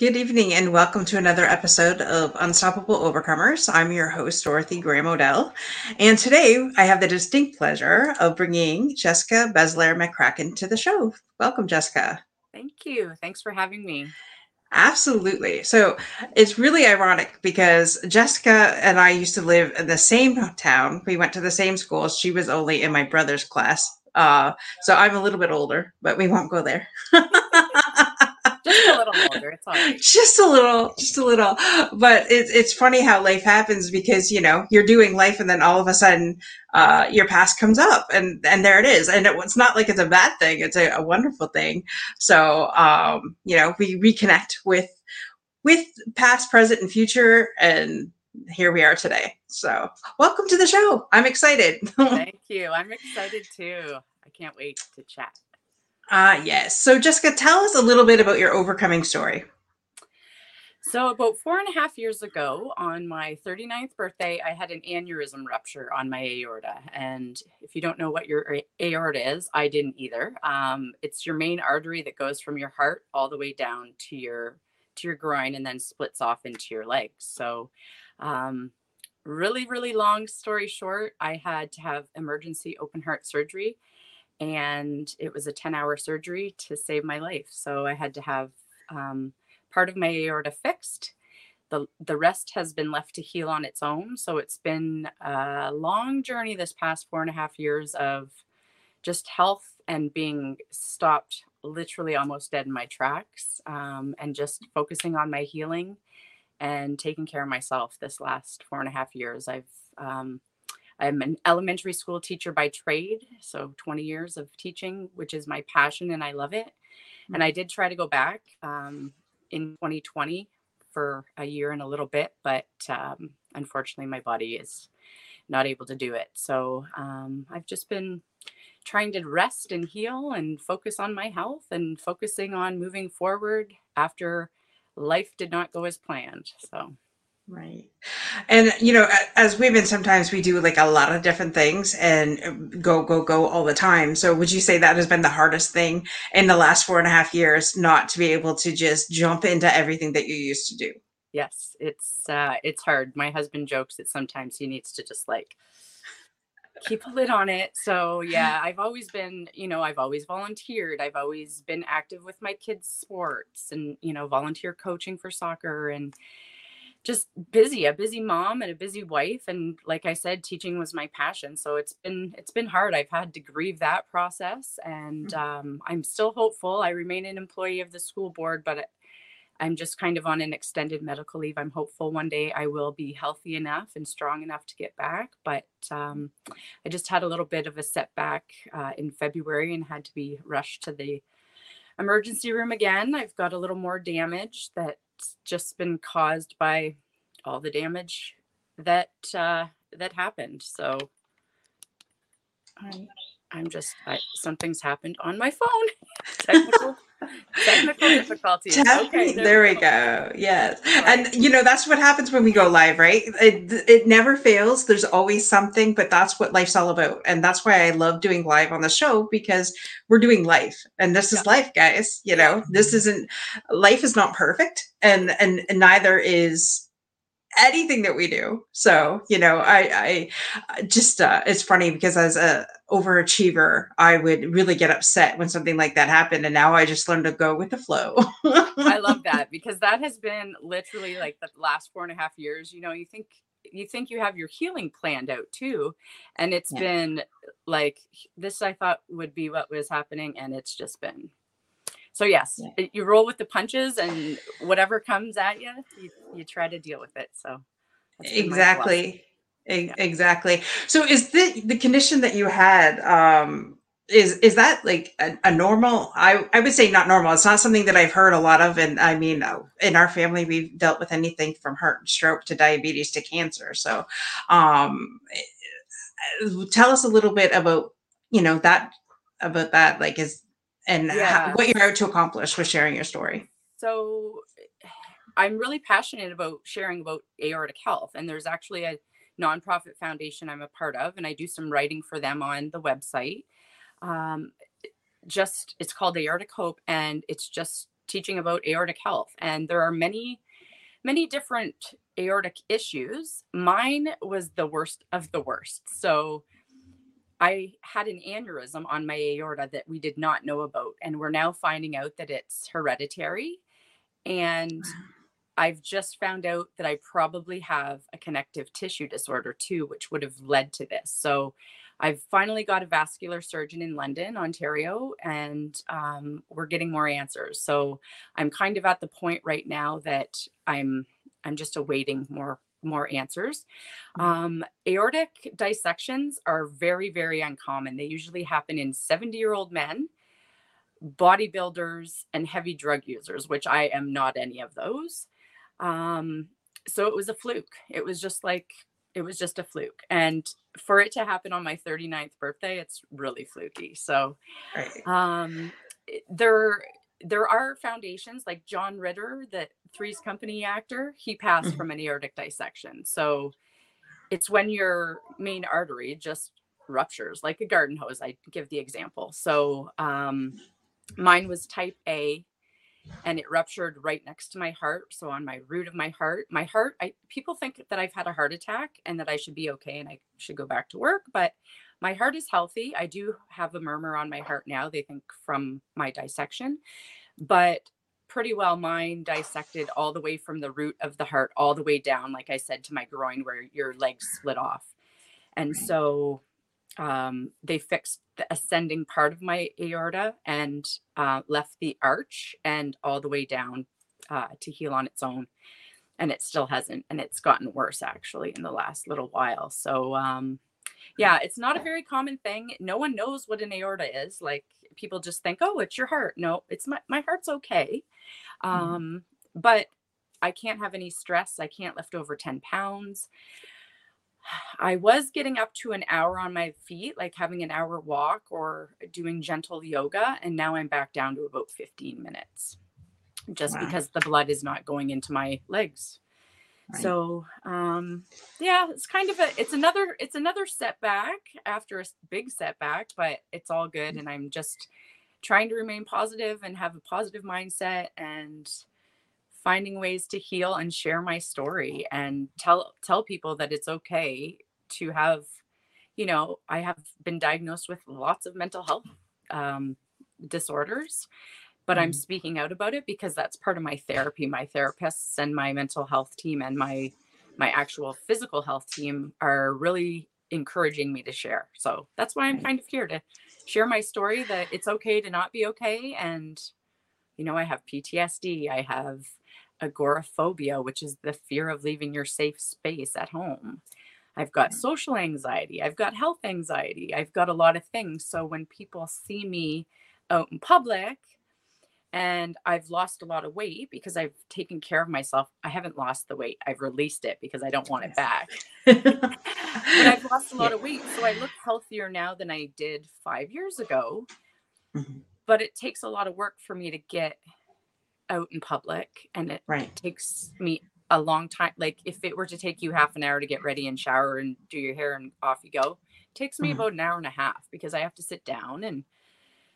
Good evening and welcome to another episode of Unstoppable Overcomers. I'm your host, Dorothy Graham Odell. And today I have the distinct pleasure of bringing Jessica Beselaere McCracken to the show. Welcome, Jessica. Thank you. Thanks for having me. Absolutely. So it's really ironic because Jessica and I used to live in the same town. We went to the same school. She was only in my brother's class. Uh, so I'm a little bit older, but we won't go there. just a little older. It's all right. Just a little, just a little. But it's it's funny how life happens because you know you're doing life, and then all of a sudden, uh, your past comes up, and and there it is. And it, it's not like it's a bad thing; it's a, a wonderful thing. So, um, you know, we reconnect with with past, present, and future, and here we are today. So, welcome to the show. I'm excited. Thank you. I'm excited too. I can't wait to chat. Ah, uh, yes. So, Jessica, tell us a little bit about your overcoming story. So, about four and a half years ago, on my 39th birthday, I had an aneurysm rupture on my aorta. And if you don't know what your aorta is, I didn't either. Um, it's your main artery that goes from your heart all the way down to your to your groin and then splits off into your legs. So, um, really, really long story short, I had to have emergency open heart surgery and it was a 10 hour surgery to save my life. So I had to have um, part of my aorta fixed. The, the rest has been left to heal on its own. So it's been a long journey this past four and a half years of just health and being stopped literally almost dead in my tracks um, and just focusing on my healing and taking care of myself this last four and a half years. I've um, I'm an elementary school teacher by trade, so 20 years of teaching, which is my passion and I love it. Mm-hmm. And I did try to go back um, in 2020 for a year and a little bit, but um, unfortunately, my body is not able to do it. So um, I've just been trying to rest and heal and focus on my health and focusing on moving forward after life did not go as planned. So. Right. And, you know, as women, sometimes we do like a lot of different things and uh, go, go, go all the time. So would you say that has been the hardest thing in the last four and a half years, not to be able to just jump into everything that you used to do? Yes, it's, uh, it's hard. My husband jokes that sometimes he needs to just like keep a lid on it. So yeah, I've always been, you know, I've always volunteered. I've always been active with my kids' sports and, you know, volunteer coaching for soccer and, just busy a busy mom and a busy wife and like i said teaching was my passion so it's been it's been hard. I've had to grieve that process and mm. um, i'm still hopeful. I remain an employee of the school board but i'm just kind of on an extended medical leave. I'm hopeful one day i will be healthy enough and strong enough to get back but um, i just had a little bit of a setback uh, in february and had to be rushed to the emergency room again. I've got a little more damage that just been caused by all the damage that uh, that happened. So I'm, I'm just I, something's happened on my phone. Technical technical difficulties. Okay, there, there we go. go. Yes, right. and you know that's what happens when we go live, right? It it never fails. There's always something, but that's what life's all about, and that's why I love doing live on the show because we're doing life, and this is life, guys. You know, this isn't life is not perfect, and and, and neither is anything that we do. So, you know, I, I just, uh, it's funny because as a overachiever, I would really get upset when something like that happened. And now I just learned to go with the flow. I love that because that has been literally like the last four and a half years. You know, you think, you think you have your healing planned out too. And it's yeah. been like this, I thought would be what was happening. And it's just been so yes yeah. you roll with the punches and whatever comes at you you, you try to deal with it so exactly yeah. exactly so is the the condition that you had um is is that like a, a, normal i i would say not normal it's not something that i've heard a lot of and i mean uh, in our family we've dealt with anything from heart stroke to diabetes to cancer so um tell us a little bit about you know that about that like is and yeah. how, what you're out to accomplish with sharing your story. So I'm really passionate about sharing about aortic health. And there's actually a nonprofit foundation I'm a part of, and I do some writing for them on the website. Um, just it's called Aortic Hope, and it's just teaching about aortic health. And there are many, many different aortic issues. Mine was the worst of the worst. So I had an aneurysm on my aorta that we did not know about. And we're now finding out that it's hereditary. And I've just found out that I probably have a connective tissue disorder too, which would have led to this. So I've finally got a vascular surgeon in London, Ontario, and um, we're getting more answers. So I'm kind of at the point right now that I'm I'm just awaiting more more answers. Mm-hmm. Um, aortic dissections are very very uncommon. They usually happen in 70 year old men, bodybuilders, and heavy drug users, which I am not any of those. Um, so it was a fluke. It was just like it was just a fluke. And for it to happen on my 39th birthday, it's really fluky. So um there there are foundations like John Ritter, the Three's Company actor, he passed mm-hmm. from an aortic dissection. So it's when your main artery just ruptures like a garden hose. I give the example. So um mine was type A and it ruptured right next to my heart so on my root of my heart my heart i people think that i've had a heart attack and that i should be okay and i should go back to work but my heart is healthy i do have a murmur on my heart now they think from my dissection but pretty well mine dissected all the way from the root of the heart all the way down like i said to my groin where your legs split off and so um, they fixed the ascending part of my aorta and uh, left the arch and all the way down uh, to heal on its own. And it still hasn't, and it's gotten worse actually in the last little while. So, um, yeah, it's not a very common thing. No one knows what an aorta is. Like people just think, oh, it's your heart. No, it's my my heart's okay, mm-hmm. um, but I can't have any stress. I can't lift over ten pounds. I was getting up to an hour on my feet, like having an hour walk or doing gentle yoga. And now I'm back down to about 15 minutes just wow. because the blood is not going into my legs. Right. So, um, yeah, it's kind of a, it's another, it's another setback after a big setback, but it's all good. Mm. And I'm just trying to remain positive and have a positive mindset and, finding ways to heal and share my story and tell tell people that it's okay to have you know i have been diagnosed with lots of mental health um, disorders but i'm mm-hmm. speaking out about it because that's part of my therapy my therapists and my mental health team and my my actual physical health team are really encouraging me to share so that's why i'm kind of here to share my story that it's okay to not be okay and you know i have ptsd i have agoraphobia, which is the fear of leaving your safe space at home. I've got social anxiety. I've got health anxiety. I've got a lot of things. So when people see me out in public and I've lost a lot of weight because I've taken care of myself, I haven't lost the weight. I've released it because I don't want it back. but I've lost a lot yeah. of weight. So I look healthier now than I did five years ago. Mm-hmm. But it takes a lot of work for me to get out in public and it right. takes me a long time like if it were to take you half an hour to get ready and shower and do your hair and off you go it takes me mm-hmm. about an hour and a half because i have to sit down and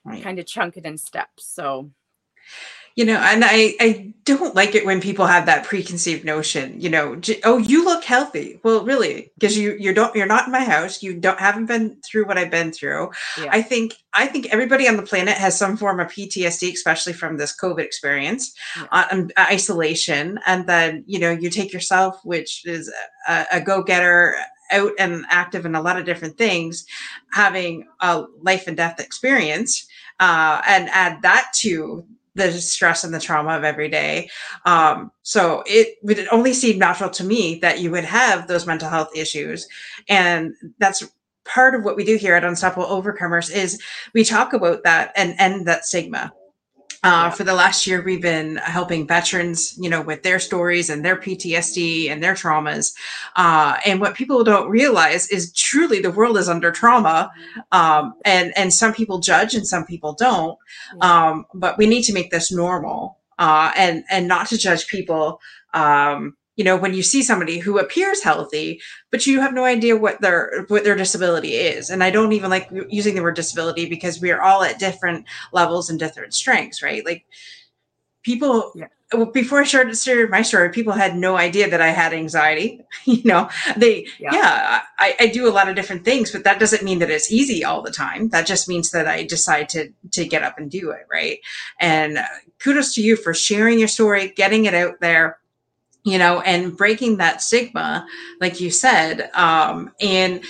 right. kind of chunk it in steps so you know and i i don't like it when people have that preconceived notion you know oh you look healthy well really because you you don't you're not in my house you don't haven't been through what i've been through yeah. i think i think everybody on the planet has some form of ptsd especially from this covid experience yeah. uh, um, isolation and then you know you take yourself which is a, a go-getter out and active in a lot of different things having a life and death experience uh, and add that to the stress and the trauma of every day. Um, so it would only seem natural to me that you would have those mental health issues. And that's part of what we do here at Unstoppable Overcomers is we talk about that and end that stigma. Uh, for the last year, we've been helping veterans, you know, with their stories and their PTSD and their traumas. Uh, and what people don't realize is truly the world is under trauma, um, and and some people judge and some people don't. Um, but we need to make this normal uh, and and not to judge people um, you know when you see somebody who appears healthy but you have no idea what their what their disability is and i don't even like using the word disability because we are all at different levels and different strengths right like people yeah. before I started, started my story, people had no idea that I had anxiety. you know, they yeah, yeah I, I, do a lot of different things, but that doesn't mean that it's easy all the time. That just means that I decide to to get up and do it, right? And uh, kudos to you for sharing your story, getting it out there you know, and breaking that stigma, like you said. Um, and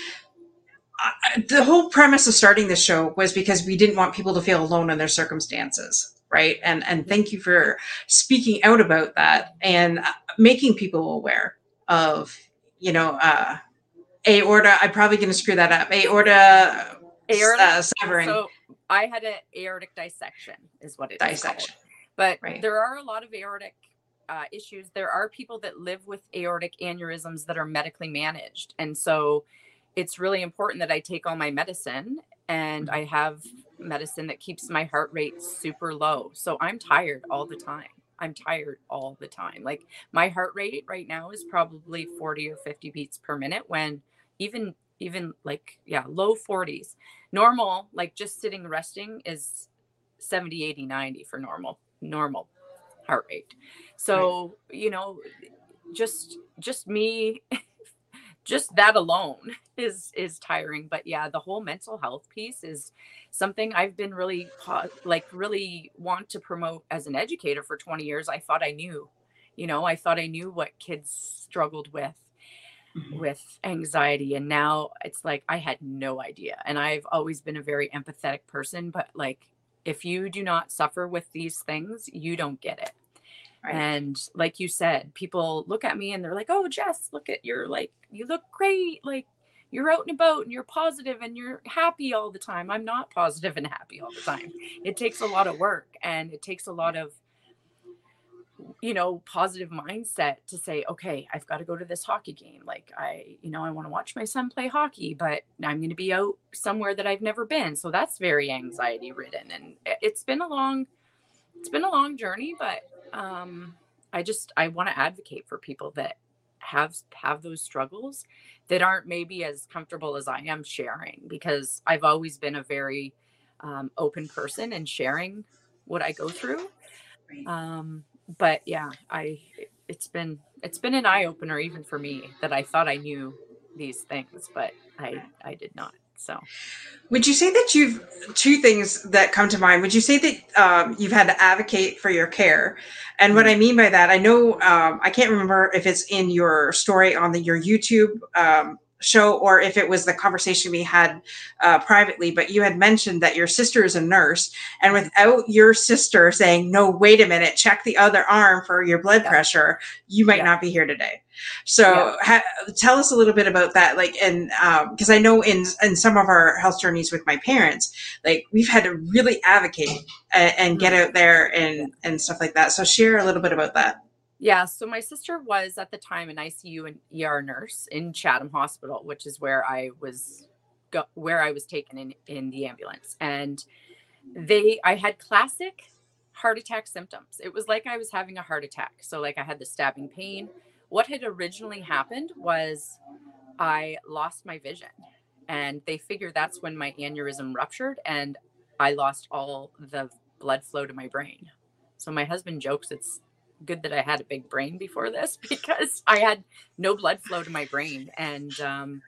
the whole premise of starting the show was because we didn't want people to feel alone in their circumstances right and and thank you for speaking out about that and uh, making people aware of you know uh aorta i'm probably going to screw that up aorta aorta uh, severing so i had an aortic dissection is what it dissection. but right. there are a lot of aortic uh, issues there are people that live with aortic aneurysms that are medically managed and so it's really important that I take all my medicine and mm-hmm. I have medicine that keeps my heart rate super low. So I'm tired all the time. I'm tired all the time. Like my heart rate right now is probably 40 or 50 beats per minute when even even like yeah, low 40s. Normal like just sitting resting is 70, 80, 90 for normal normal heart rate. So, right. you know, just just me just that alone is is tiring. But yeah the whole mental health piece is something i've been really like really want to promote as an educator for 20 years. I thought i knew you know i thought i knew what kids struggled with mm-hmm. with anxiety. And now it's like i had no idea. And i've always been a very empathetic person but like if you do not suffer with these things you don't get it Right. And like you said, people look at me and they're like, "Oh, Jess, look at you're like you look great. Like you're out and about and you're positive and you're happy all the time." I'm not positive and happy all the time. It takes a lot of work and it takes a lot of you know positive mindset to say okay i've got to go to this hockey game like i you know i want to watch my son play hockey but i'm going to be out somewhere that i've never been so that's very anxiety ridden and eh, it's been a long it's been a long journey but um, I just I want to advocate for people that have have those struggles that aren't maybe as comfortable as I am sharing because I've always been a very um, open person and sharing what I go through. Um, but yeah, I it's been it's been an eye opener even for me that I thought I knew these things, but I I did not. So, would you say that you've two things that come to mind? Would you say that um, you've had to advocate for your care? And what I mean by that, I know um, I can't remember if it's in your story on the, your YouTube um, show or if it was the conversation we had uh, privately, but you had mentioned that your sister is a nurse, and without your sister saying, "No, wait a minute, check the other arm for your blood yeah. pressure," you might yeah. not be here today. So, yeah. ha- tell us a little bit about that. Like, and because um, I know in in some of our health journeys with my parents, like we've had to really advocate and, and get mm-hmm. out there and and stuff like that. So, share a little bit about that. Yeah, so my sister was at the time an ICU and ER nurse in Chatham Hospital, which is where I was go- where I was taken in in the ambulance. And they I had classic heart attack symptoms. It was like I was having a heart attack. So like I had the stabbing pain. What had originally happened was I lost my vision. And they figured that's when my aneurysm ruptured and I lost all the blood flow to my brain. So my husband jokes it's good that I had a big brain before this because I had no blood flow to my brain and um,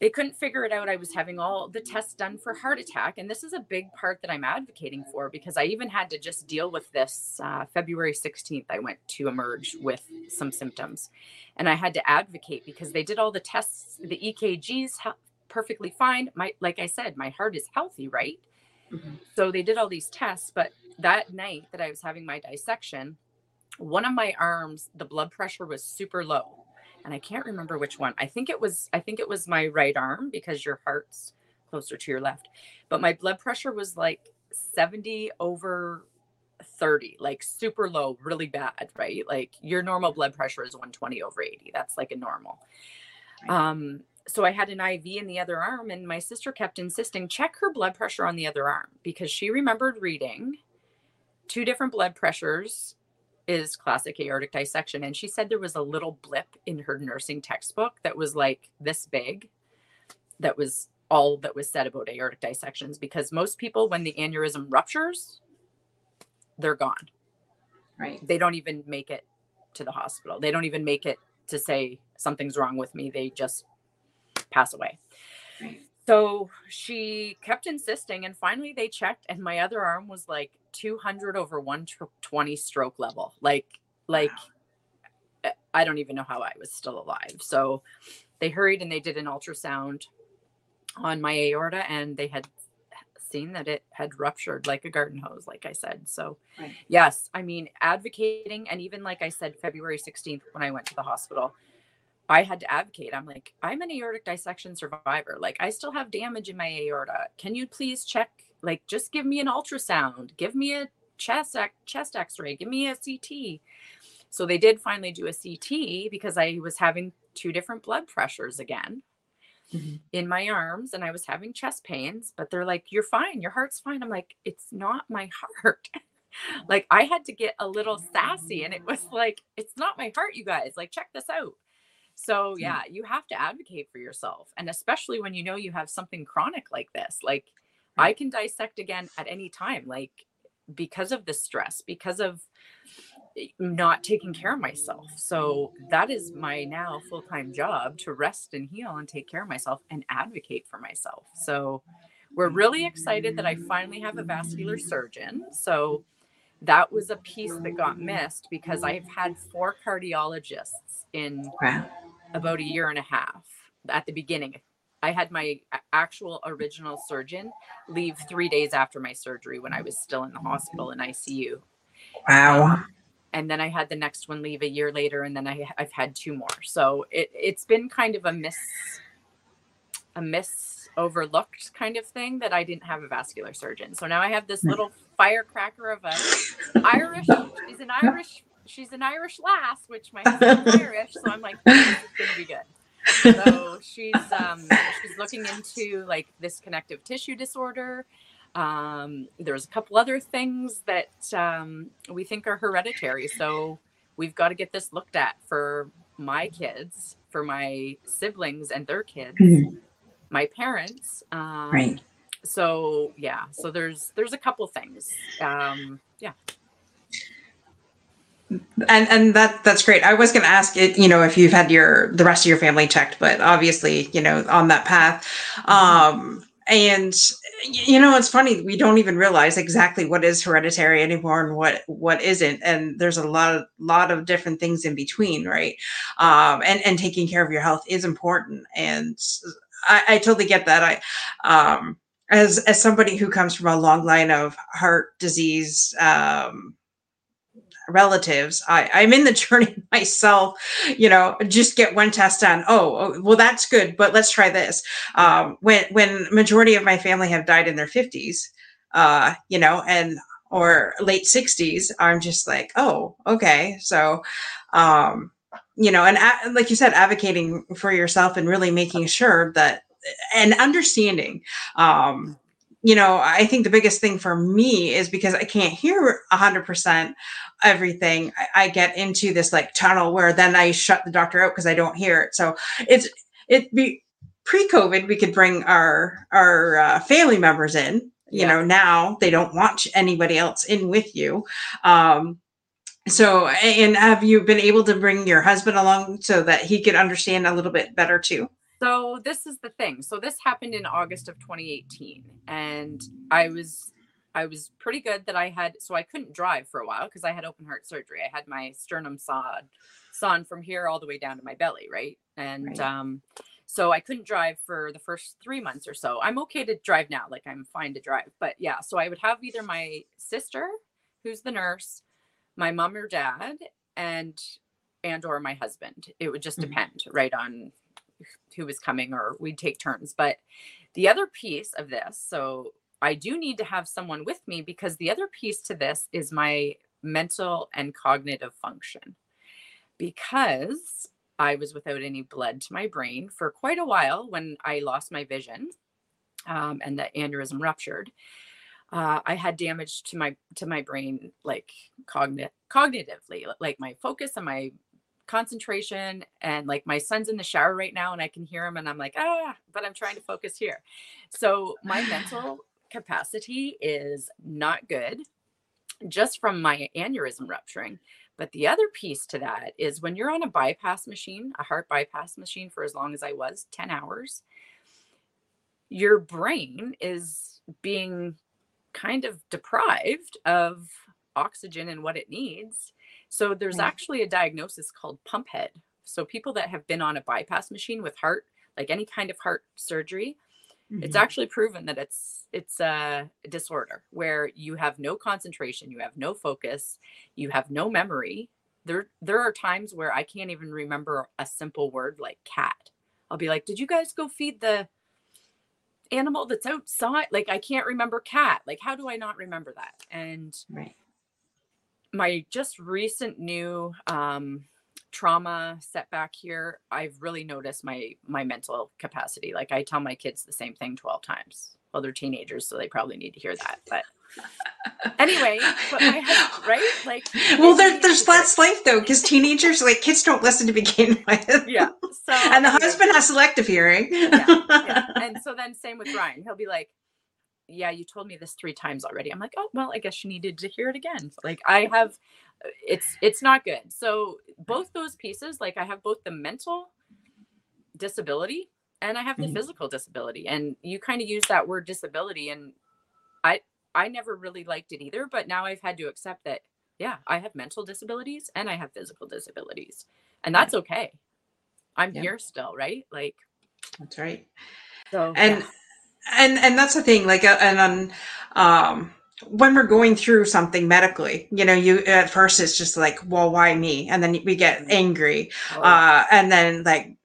they couldn't figure it out. I was having all the tests done for heart attack. And this is a big part that I'm advocating for because I even had to just deal with this uh, February 16th. I went to emerge with some symptoms and I had to advocate because they did all the tests, the EKGs perfectly fine. My, like I said, my heart is healthy, right? Mm-hmm. So they did all these tests, but that night that I was having my dissection, one of my arms, the blood pressure was super low. And I can't remember which one. I think it was I think it was my right arm because your heart's closer to your left. But my blood pressure was like 70 over 30, like super low, really bad, right? Like your normal blood pressure is 120 over 80. That's like a normal. Um so I had an IV in the other arm and my sister kept insisting check her blood pressure on the other arm because she remembered reading two different blood pressures is classic aortic dissection. And she said there was a little blip in her nursing textbook that was like this big, that was all that was said about aortic dissections because most people, when the aneurysm ruptures, they're gone. Right. They don't even make it to the hospital. They don't even make it to say something's wrong with me. They just pass away. Right. So she kept insisting, and finally they checked, and my other arm was like 200 over 120 stroke level. Like, like wow. Eh, I don't even know how I was still alive. So they hurried and they did an ultrasound on my aorta, and they had seen that it had ruptured like a garden hose, like I said. So, right. yes, I mean, advocating, and even like I said, February 16th, when I went to the hospital, I had to advocate. I'm like, I'm an aortic dissection survivor. Like, I still have damage in my aorta. Can you please check? Like, just give me an ultrasound, give me a chest chest X-ray, give me a CT. So they did finally do a CT because I was having two different blood pressures again mm-hmm. in my arms and I was having chest pains, but they're like, You're fine, your heart's fine. I'm like, It's not my heart. like I had to get a little sassy and it was like, It's not my heart, you guys. Like, check this out. So, mm. yeah, you have to advocate for yourself. And especially when you know you have something chronic like this, like I can dissect again at any time, like because of the stress, because of not taking care of myself. So that is my now full time job to rest and heal and take care of myself and advocate for myself. So we're really excited that I finally have a vascular surgeon. So that was a piece that got missed because I've had four cardiologists in wow. About a year and a half at the beginning. I had my actual original surgeon leave three days after my surgery when I was still in the hospital in ICU. Wow. Um, and then I had the next one leave a year later, and then I, I've had two more. So it it's been kind of a miss, a miss overlooked kind of thing that I didn't have a vascular surgeon. So now I have this hmm. little firecracker of a Irish. She's an Irish. She's an Irish lass, which my husband's Irish. So I'm like, this is gonna be good. So she's um she's looking into like this connective tissue disorder um, there's a couple other things that um, we think are hereditary. So we've got to get this looked at for my kids, for my siblings and their kids, mm-hmm. my parents. Um, right. So yeah, so there's there's a couple things. Um, yeah and and that that's great. I was going to ask it you know if you've had your the rest of your family checked but obviously you know on that path. Um and you know it's funny we don't even realize exactly what is hereditary anymore and what what isn't. And there's a lot of lot of different things in between right? Um and and taking care of your health is important. And i, I totally get that. I um as as somebody who comes from a long line of heart disease um relatives. I, I'm in the journey myself, you know, just get one test done. Oh, oh well, that's good, but let's try this. Um, when when majority of my family have died in their 50s, uh, you know, and or late 60s, I'm just like, oh, okay. So um, you know, and a- like you said, advocating for yourself and really making sure that and understanding um you know, I think the biggest thing for me is because I can't hear 100% everything. I, I get into this like tunnel where then I shut the doctor out because I don't hear it. So it's, it be pre-COVID, we could bring our, our uh, family members in. You yeah. know, now they don't want anybody else in with you. Um, so, and have you been able to bring your husband along so that he could understand a little bit better too? So this is the thing. So this happened in August of 2018 and I was I was pretty good that I had so I couldn't drive for a while because I had open heart surgery. I had my sternum sawed sawn from here all the way down to my belly, right? And right. um so I couldn't drive for the first 3 months or so. I'm okay to drive now, like I'm fine to drive. But yeah, so I would have either my sister who's the nurse, my mom or dad and and or my husband. It would just mm-hmm. depend right on who was coming or we'd take turns. But the other piece of this, so I do need to have someone with me because the other piece to this is my mental and cognitive function. Because I was without any blood to my brain for quite a while when I lost my vision um, and the aneurysm ruptured. Uh, I had damage to my to my brain, like cognitive cognitively, like my focus and my concentration and like my son's in the shower right now and I can hear him and I'm like, ah, but I'm trying to focus here. So my mental capacity is not good. just from my aneurysm rupturing. But the other piece to that is when you're on a bypass machine, a heart bypass machine for as long as I was 10 hours, your brain is being kind of deprived of oxygen and what it needs. So there's actually a diagnosis called pump head. So people that have been on a bypass machine with heart, like any kind of heart surgery, mm-hmm. it's actually proven that it's it's a disorder where you have no concentration, you have no focus, you have no memory. There there are times where I can't even remember a simple word like cat. I'll be like, "Did you guys go feed the animal that's outside like i can't remember cat like how do i not remember that and right my just recent new um trauma setback here i've really noticed my my mental capacity like i tell my kids the same thing 12 times well they're teenagers so they probably need to hear that but anyway, but my husband, right? Like, well, there, there's less life though, because teenagers, like kids, don't listen to begin with. Yeah. So, and the husband has selective hearing. yeah, yeah. And so then, same with Ryan. He'll be like, "Yeah, you told me this three times already." I'm like, "Oh, well, I guess you needed to hear it again." Like, I have, it's it's not good. So both those pieces, like, I have both the mental disability and I have the mm-hmm. physical disability, and you kind of use that word disability, and I I never really liked it either, but now I've had to accept that, yeah, I have mental disabilities and I have physical disabilities. And that's okay. I'm yeah. here still, right? Like That's right. So and yeah. And and that's the thing, like uh, and on um when we're going through something medically, you know, you at first it's just like, well, why me? And then we get mm-hmm. angry. Oh, uh, and then like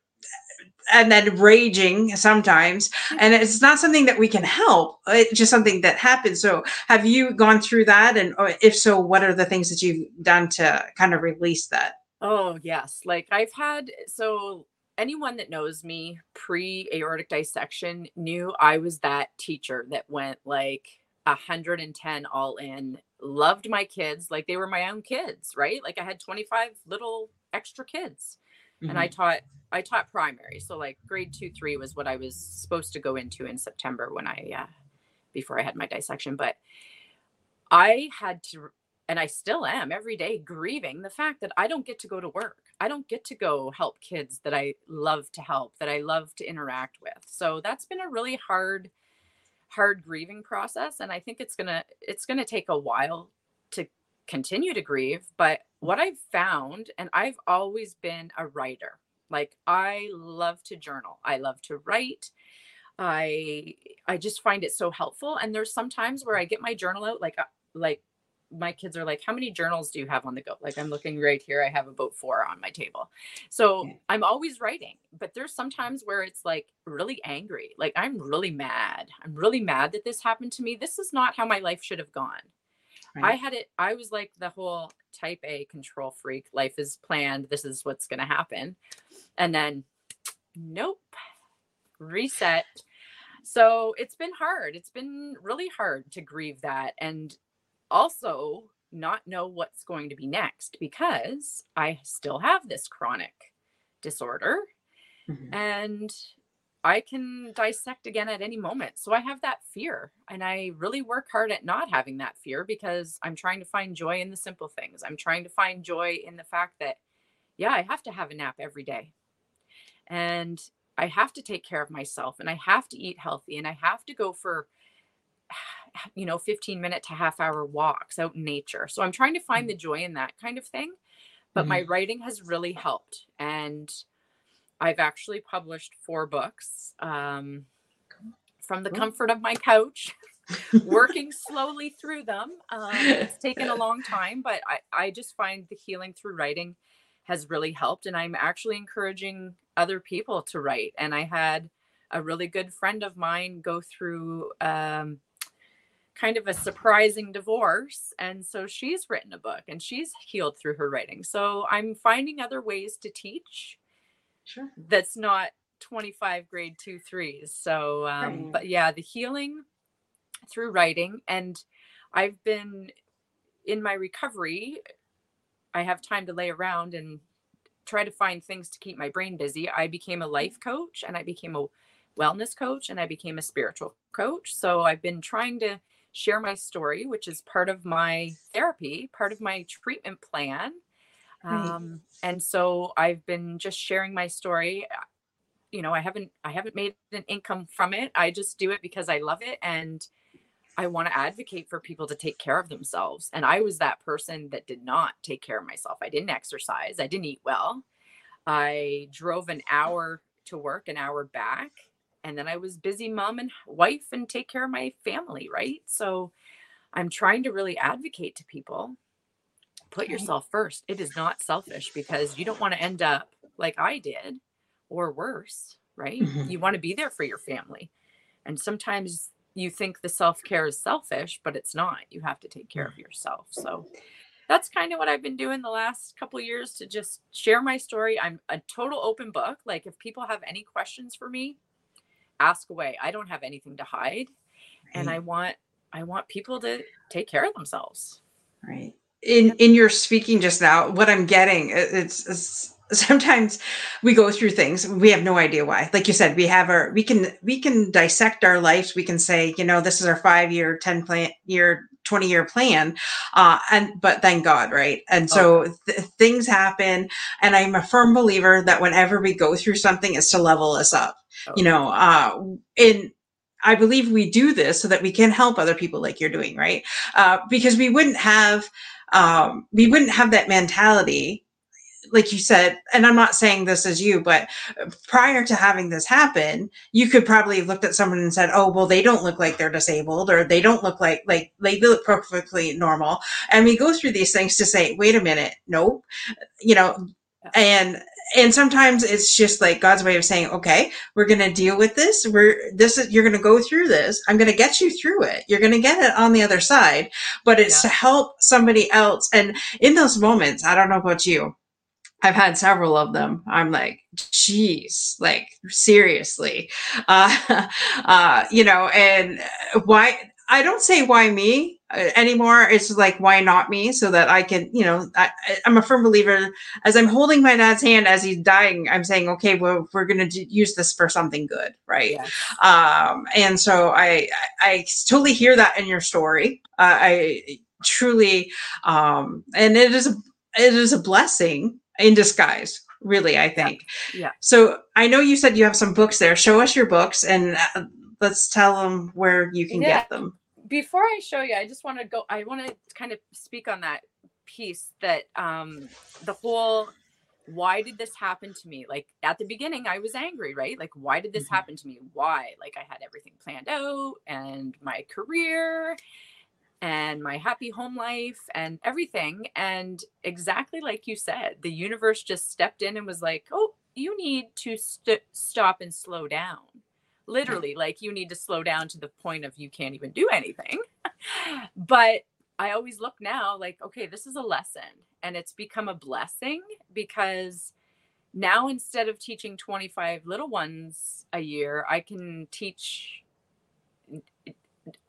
and then raging sometimes and it's not something that we can help it's just something that happens so have you gone through that and if so what are the things that you've done to kind of release that oh yes like i've had so anyone that knows me pre aortic dissection knew i was that teacher that went like 110 all in loved my kids like they were my own kids right like i had 25 little extra kids mm-hmm. and i mm-hmm. taught I taught primary, so like grade two, three was what I was supposed to go into in September when I, uh, before I had my dissection. But I had to, and I still am every day grieving the fact that I don't get to go to work. I don't get to go help kids that I love to help, that I love to interact with. So that's been a really hard, hard grieving process, and I think it's gonna, it's gonna take a while to continue to grieve. But what I've found, and I've always been a writer like I love to journal. I love to write. I I just find it so helpful and there's sometimes where I get my journal out like uh, like my kids are like how many journals do you have on the go? Like i'm looking right here i have about four on my table. So i'm always writing but there's sometimes where it's like really angry like i'm really mad i'm really mad that this happened to me this is not how my life should have gone. Right. i had it i was like the whole type a control freak life is planned this is what's going to happen and then nope reset. So it's been hard it's been really hard to grieve that and also not know what's going to be next because i still have this chronic disorder mm-hmm. and i can dissect again at any moment so i have that fear and i really work hard at not having that fear because i'm trying to find joy in the simple things i'm trying to find joy in the fact that yeah i have to have a nap every day and I have to take care of myself and I have to eat healthy and I have to go for you know 15 minute to half hour walks out in nature. So I'm trying to find the mm. joy in that kind of thing. But mm-hmm. my writing has really helped and I've actually published four books um, from the comfort of my couch. working slowly through them. Um, it's taken a long time, but I, I just find the healing through writing has really helped. And I'm actually encouraging other people to write. And I had a really good friend of mine go through um, kind of a surprising divorce. And so she's written a book and she's healed through her writing. So I'm finding other ways to teach. Sure. That's not 25 grade two threes. So, um, right. but yeah, the healing through writing. And I've been in my recovery I have time to lay around and try to find things to keep my brain busy. I became a life coach and I became a wellness coach and I became a spiritual coach. So I've been trying to share my story, which is part of my therapy, part of my treatment plan. Um, and so I've been just sharing my story. You know, I haven't I haven't made an income from it. I just do it because I love it and I want to advocate for people to take care of themselves. And I was that person that did not take care of myself. I didn't exercise. I didn't eat well. I drove an hour to work, an hour back. And then I was busy mom and wife and take care of my family, right? So I'm trying to really advocate to people put yourself first. It is not selfish because you don't want to end up like I did or worse, right? Mhm. You want to be there for your family. And sometimes you think the self care is selfish, but it's not. You have to take care of yourself. So that's kind of what I've been doing the last couple years to just share my story. I'm a total open book. Like if people have any questions for me, ask away. I don't have anything to hide. And I want I want people to take care of themselves. Right. In in your speaking just now, what I'm getting, it- it's, it's sometimes we go through things we have no idea why. Like you said, we have our we can we can dissect our lives. We can say, you know, this is our five year, ten plan year, twenty year plan, uh, and but thank God, right? And so th- things happen, and I'm a firm believer that whenever we go through something, it's to level us up. You know, uh, in I believe we do this so that we can help other people like you're doing, right? Uh, because we wouldn't have um, we wouldn't have that mentality, like you said. And I'm not saying this as you, but prior to having this happen, you could probably have looked at someone and said, "Oh, well, they don't look like they're disabled, or they don't look like like they look perfectly normal." And we go through these things to say, "Wait a minute, nope," you know, and and sometimes it's just like God's way of saying, okay, we're going to deal with this. We're this is you're going to go through this. I'm going to get you through it. You're going to get it on the other side. But it's Yeah. to help somebody else. And in those moments, I don't know about you. I've had several of them. I'm like, geez, like seriously, uh, uh, you know, and why? I don't say why me uh, anymore. It's like why not me, so that I can, you know, I, I'm a firm believer. As I'm holding my dad's hand as he's dying, I'm saying, okay, well, we're going to use this for something good, right? Yes. um and so i i, I totally hear that in your story uh, i truly um and it is a it is a blessing in disguise really i think Yeah. so i know you said you have some books there show us your books and uh, let's tell them where you can Yeah. get them before I show you, I just want to go. I want to kind of speak on that piece that um, the whole why did this happen to me? Like at the beginning, I was angry, right? Like, why did this Mhm. happen to me? Why? Like, I had everything planned out and my career and my happy home life and everything. And exactly like you said, the universe just stepped in and was like, oh, you need to st- stop and slow down literally like you need to slow down to the point of you can't even do anything but i always look now like okay this is a lesson and it's become a blessing because now instead of teaching 25 little ones a year i can teach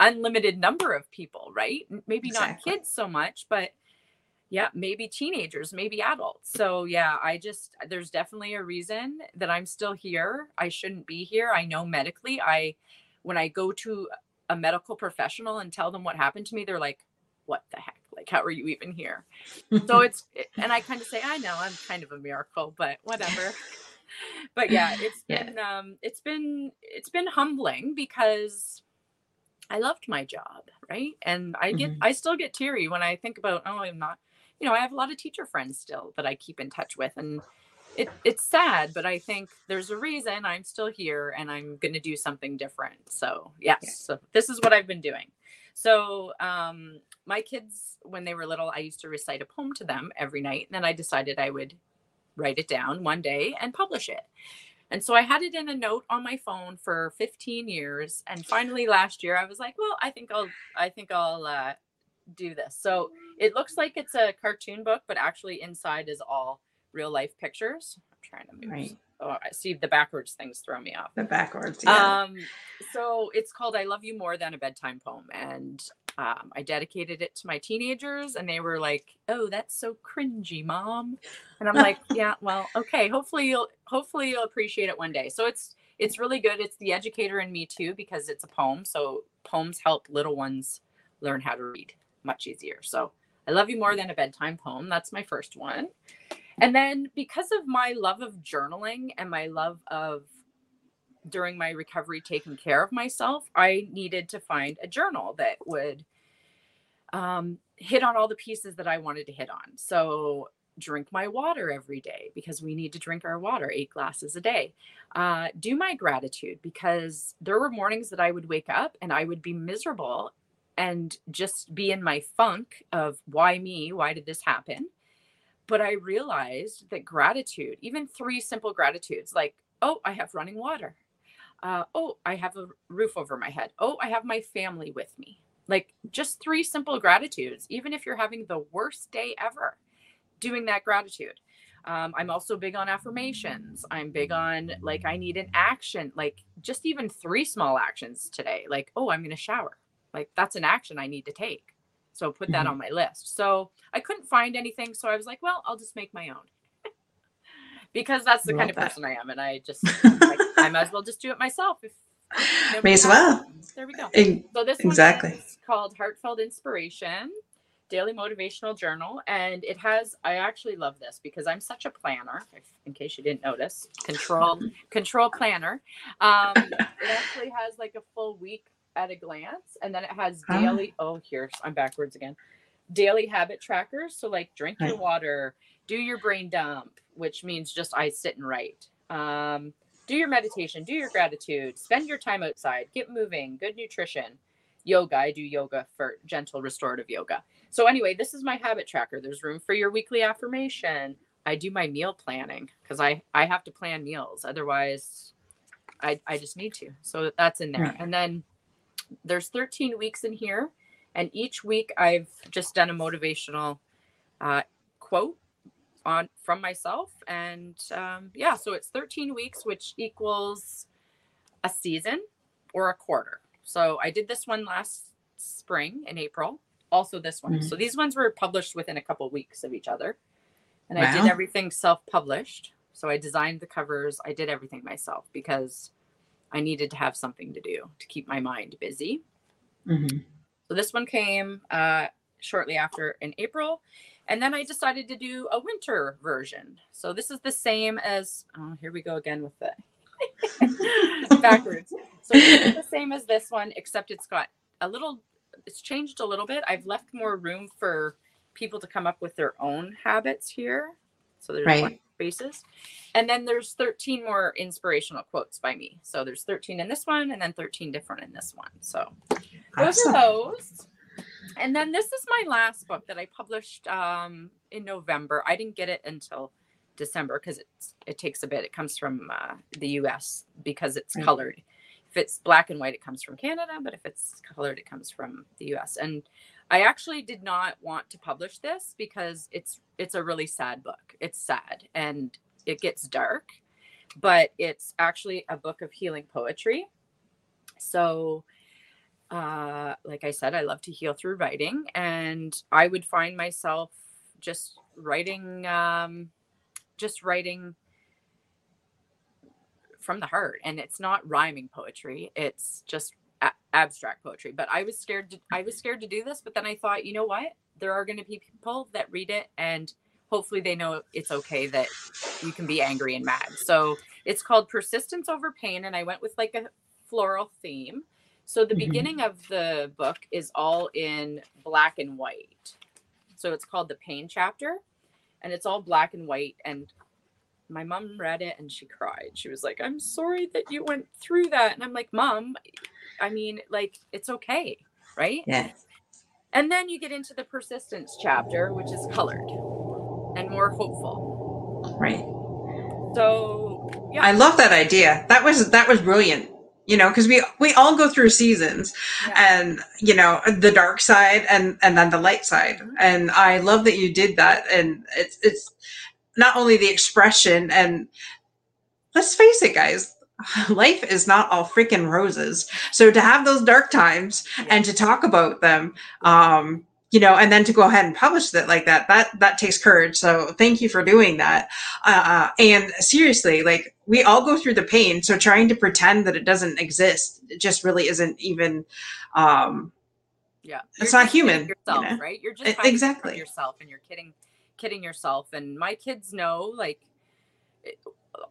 unlimited number of people right? Maybe not kids so much but yeah maybe teenagers maybe adults. So yeah i just there's definitely a reason that i'm still here. I shouldn't be here. I know medically i when i go to a medical professional and tell them what happened to me they're like what the heck? Like how are you even here? So it's and i kind of say i know i'm kind of a miracle but whatever. But yeah it's Yeah. been um it's been it's been humbling because i loved my job right and i get Mhm. i still get teary when i think about oh i'm not you know i have a lot of teacher friends still that i keep in touch with and it, it's sad but i think there's a reason i'm still here and i'm going to do something different so yes Yeah. so this is what i've been doing so um my kids when they were little i used to recite a poem to them every night and then i decided i would write it down one day and publish it and so i had it in a note on my phone for 15 years and finally last year i was like well i think i'll i think i'll uh, do this. So it looks like it's a cartoon book but actually inside is all real life pictures. I'm trying to move right. oh i see the backwards things throw me off. The backwards yeah. Um, so it's called I Love You More Than a Bedtime Poem. And um, I dedicated it to my teenagers, and they were like, Oh, that's so cringy, mom. And I'm like, Yeah, well, okay. Hopefully you'll hopefully you'll appreciate it one day. So it's it's really good. It's the educator in me too, because it's a poem. So poems help little ones learn how to read much easier. So I love you more than a bedtime poem. That's my first one. And then because of my love of journaling and my love of during my recovery taking care of myself, I needed to find a journal that would um, hit on all the pieces that I wanted to hit on. So drink my water every day because we need to drink our water eight glasses a day. Uh, do my gratitude because there were mornings that i would wake up and i would be miserable and just be in my funk of why me? Why did this happen? But i realized that gratitude even three simple gratitudes like oh i have running water uh, oh i have a roof over my head oh i have my family with me like just three simple gratitudes even if you're having the worst day ever doing that gratitude. Um, I'm also big on affirmations. I'm big on like, I need an action, like just even three small actions today. Like, oh, I'm going to shower. Like, that's an action I need to take. So put that mm-hmm. on my list. So I couldn't find anything. So I was like, well, I'll just make my own. because that's the kind of that. person I am. And I just, like, I might as well just do it myself. If May as well. There we go. So this exactly. one is called Heartfelt Inspiration daily motivational journal and it has i actually love this because i'm such a planner in case you didn't notice control control planner um, it actually has like a full week at a glance and then it has daily oh here i'm backwards again daily habit trackers so like drink your water do your brain dump which means just i sit and write um, do your meditation do your gratitude spend your time outside get moving good nutrition yoga i do yoga for gentle restorative yoga so anyway, this is my habit tracker. There's room for your weekly affirmation. I do my meal planning because I I have to plan meals. Otherwise, I I just need to. So that's in there. And then there's 13 weeks in here, and each week I've just done a motivational uh, quote on from myself. And um, yeah, so it's 13 weeks, which equals a season or a quarter. So I did this one last spring in April also this one. Mm-hmm. So these ones were published within a couple weeks of each other. And wow. I did everything self-published. So I designed the covers, I did everything myself because I needed to have something to do to keep my mind busy. Mm-hmm. So this one came uh, shortly after in April. And then I decided to do a winter version. So this is the same as, oh, here we go again with the backwards. So it's the same as this one, except it's got a little it's changed a little bit. I've left more room for people to come up with their own habits here. So there's right. spaces. And then there's 13 more inspirational quotes by me. So there's 13 in this one and then 13 different in this one. So those awesome. are those. And then this is my last book that I published um, in November. I didn't get it until December because it takes a bit. It comes from uh, the US because it's right. colored if it's black and white, it comes from Canada, but if it's colored, it comes from the US. And I actually did not want to publish this because it's it's a really sad book. It's sad and it gets dark, but it's actually a book of healing poetry. So uh like I said, I love to heal through writing and I would find myself just writing um just writing from the heart and it's not rhyming poetry it's just a- abstract poetry but i was scared to i was scared to do this but then i thought you know what? There are going to be people that read it and hopefully they know it's okay that you can be angry and mad. So it's called persistence over pain and i went with like a floral theme so the mm-hmm. beginning of the book is all in black and white so it's called the pain chapter and it's all black and white and my mom read it and she cried. She was like, I'm sorry that you went through that. And I'm like, Mom, I mean, like, it's okay. Right. Yeah. And then you get into the persistence chapter, which is colored and more hopeful. Right. So yeah. I love that idea. That was that was brilliant. You know, because we we all go through seasons, yeah. and you know the dark side and and then the light side. Mm-hmm. And I love that you did that. And it's it's not only the expression and let's face it guys life is not all freaking roses so to have those dark times and to talk about them um you know and then to go ahead and publish it like that that that takes courage so thank you for doing that uh, and seriously like we all go through the pain so trying to pretend that it doesn't exist it just really isn't even um Yeah. It's not human. Yourself, you know? right? You're just exactly yourself and you're kidding kidding yourself and my kids know like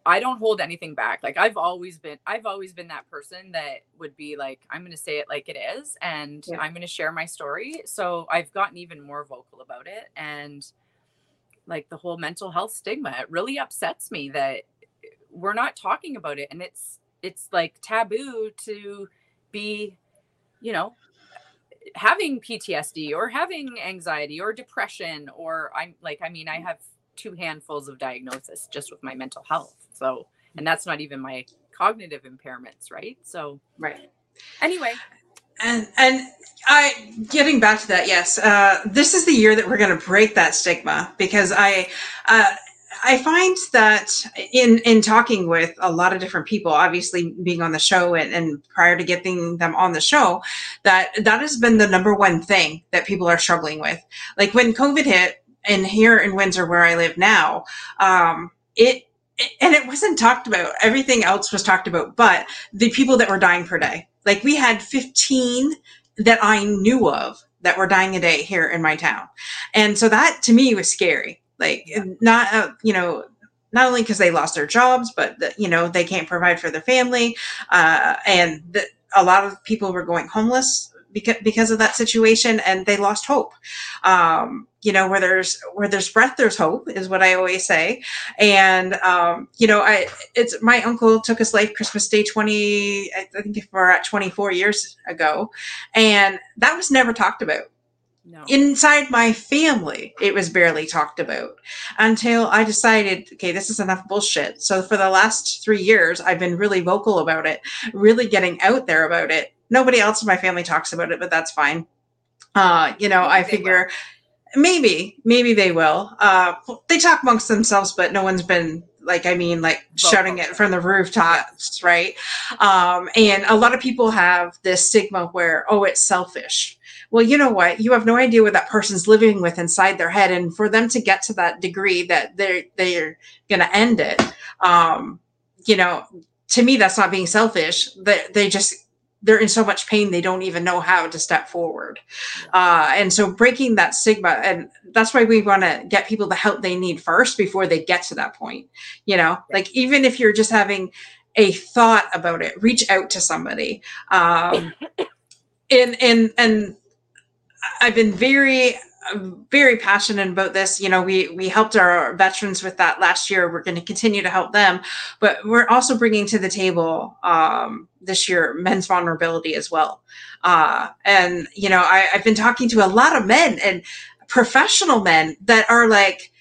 I don't hold anything back. Like I've always been I've always been that person that would be like I'm going to say it like it is and yeah. I'm going to share my story. So I've gotten even more vocal about it and like the whole mental health stigma it really upsets me that eh, we're not talking about it and it's it's like taboo to be you know having PTSD or having anxiety or depression or I'm like I mean I mm. have two handfuls of diagnosis just with my mental health. So, and that's not even my cognitive impairments, right? So, right. Anyway, and and I getting back to that, yes, uh, this is the year that we're going to break that stigma because I. Uh, I find that in in talking with a lot of different people, obviously being on the show and, and prior to getting them on the show, that that has been the number one thing that people are struggling with. Like when COVID hit, and here in Windsor, where I live now, um, it, and it wasn't talked about. Everything else was talked about, but the people that were dying per day. Like we had 15 that I knew of that were dying a day here in my town, and so that to me was scary. Like yeah. not uh, you know not only because they lost their jobs, but the, you know they can't provide for their family, uh, and the, a lot of people were going homeless because because of that situation, and they lost hope. Um, you know where there's where there's breath there's hope is what i always say and um, you know i it's my uncle took his life christmas day 20 i think we're at 24 years ago and that was never talked about no. Inside my family, it was barely talked about until I decided, okay, this is enough bullshit. So for the last three years, I've been really vocal about it, really getting out there about it. Nobody else in my family talks about it, but that's fine. Uh, you know, I figure maybe maybe they will. Uh they talk amongst themselves but no one's been like i mean like Vocal. shouting it from the rooftops right? Um and a lot of people have this stigma where oh it's selfish. Well you know what? You have no idea what that person's living with inside their head and for them to get to that degree that they're they're gonna end it um you know to me that's not being selfish. They, they just they're in so much pain they don't even know how to step forward. Uh, and so breaking that stigma and that's why we want to get people the help they need first before they get to that point you know? Like even if you're just having a thought about it reach out to somebody. Um, and and and i've been very very passionate about this. You know, we we helped our veterans with that last year. We're going to continue to help them, but we're also bringing to the table um, this year men's vulnerability as well. Uh, and you know, I, I've been talking to a lot of men and professional men that are like,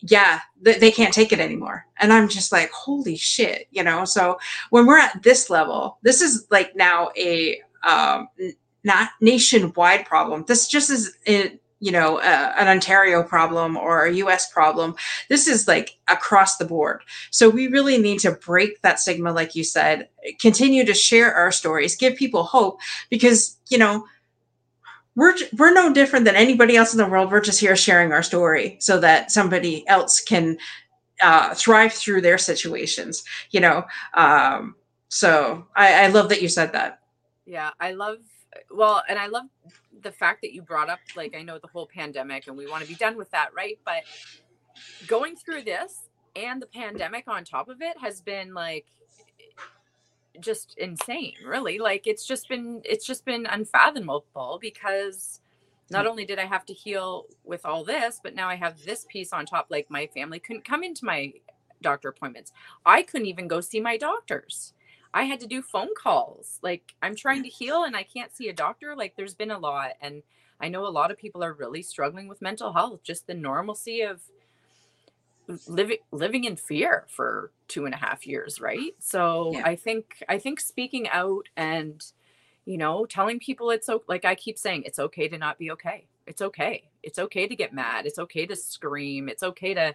yeah, th- they can't take it anymore. And I'm just like, holy shit, you know. So when we're at this level, this is like now a um, not nationwide problem. This just is in you know an ontario problem or a us problem this is like across the board. So we really need to break that stigma like you said continue to share our stories give people hope because you know we're we're no different than anybody else in the world. We're just here sharing our story so that somebody else can uh, thrive through their situations you know um, so I, I love that you said that. Yeah i love well and i love the fact that you brought up like I know the whole pandemic and we want to be done with that, right? But going through this and the pandemic on top of it has been like just insane, really. Like it's just been it's just been unfathomable because not hmm. only did I have to heal with all this, but now I have this piece on top. Like my family couldn't come into my doctor appointments. I couldn't even go see my doctors. I had to do phone calls. Like I'm trying to heal and I can't see a doctor. Like there's been a lot. And I know a lot of people are really struggling with mental health, just the normalcy of living living in fear for two and a half years, right? So yeah. I think I think speaking out and you know telling people it's okay like i keep saying it's okay to not be okay it's okay it's okay to get mad it's okay to scream it's okay to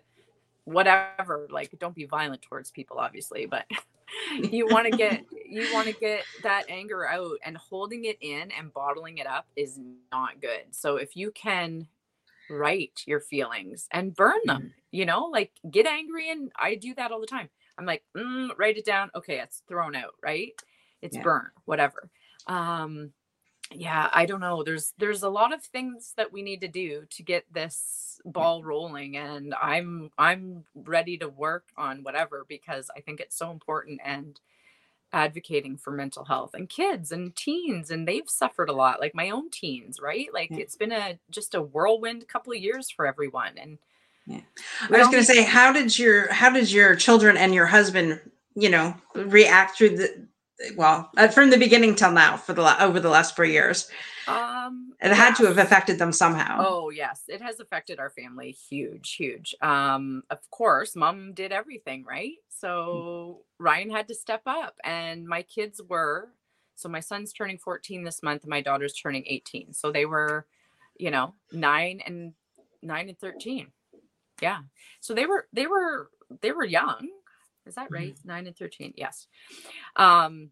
whatever like don't be violent towards people obviously but you want to get you want to get that anger out and holding it in and bottling it up is not good. So if you can write your feelings and burn them mm. you know like get angry and i do that all the time. I'm like mm, write it down. Okay it's thrown out right? It's yeah. burn whatever. Um yeah i don't know there's there's a lot of things that we need to do to get this mm. ball rolling and i'm i'm ready to work on whatever because i think it's so important and advocating for mental health and kids and teens and they've suffered a lot like my own teens right like yeah. it's been a just a whirlwind couple of years for everyone and yeah. i was going to say how did your how did your children and your husband you know react through the well uh, from the beginning till now for the over the last four years. Um it had to have affected them somehow. Oh yes. It has affected our family huge huge. Um of course mom did everything right? So ryan had to step up and my kids were so my son's turning 14 this month and my daughter's turning 18 so they were you know 9 and 9 and 13 yeah. So they were they were they were young is that right? Mm-hmm. Nine and 13. Yes. Um,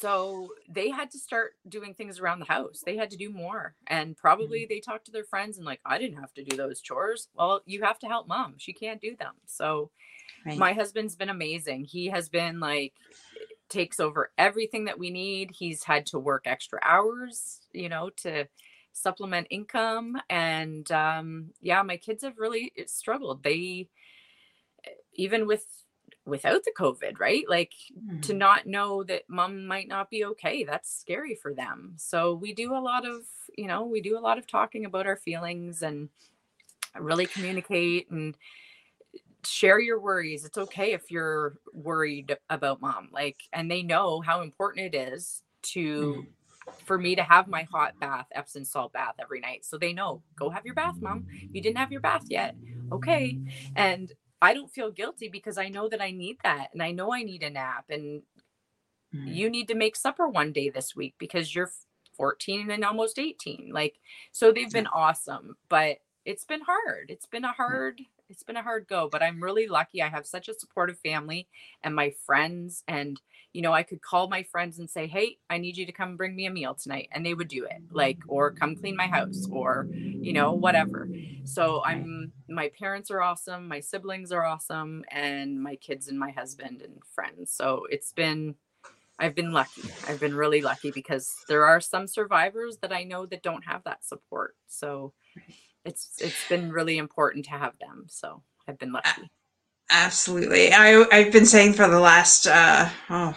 so they had to start doing things around the house. They had to do more. And probably mm-hmm. they talked to their friends and, like, I didn't have to do those chores. Well, you have to help mom. She can't do them. So right. my husband's been amazing. He has been like, takes over everything that we need. He's had to work extra hours, you know, to supplement income. And um, yeah, my kids have really struggled. They, even with without the COVID, right? Like mm. to not know that mom might not be okay. That's scary for them. So we do a lot of, you know, we do a lot of talking about our feelings and really communicate and share your worries. It's okay if you're worried about mom. Like, and they know how important it is to mm. for me to have my hot bath, Epsom salt bath every night. So they know, go have your bath, mom. You didn't have your bath yet. Okay. And I don't feel guilty because I know that I need that and I know I need a nap and mm-hmm. you need to make supper one day this week because you're 14 and almost 18. Like so they've been awesome, but it's been hard. It's been a hard it's been a hard go, but I'm really lucky. I have such a supportive family and my friends and you know, I could call my friends and say, "Hey, I need you to come bring me a meal tonight." And they would do it. Like or come clean my house or, you know, whatever. So I'm my parents are awesome, my siblings are awesome, and my kids and my husband and friends. So it's been I've been lucky. I've been really lucky because there are some survivors that I know that don't have that support. So it's it's been really important to have them. So I've been lucky. Absolutely. I I've been saying for the last uh oh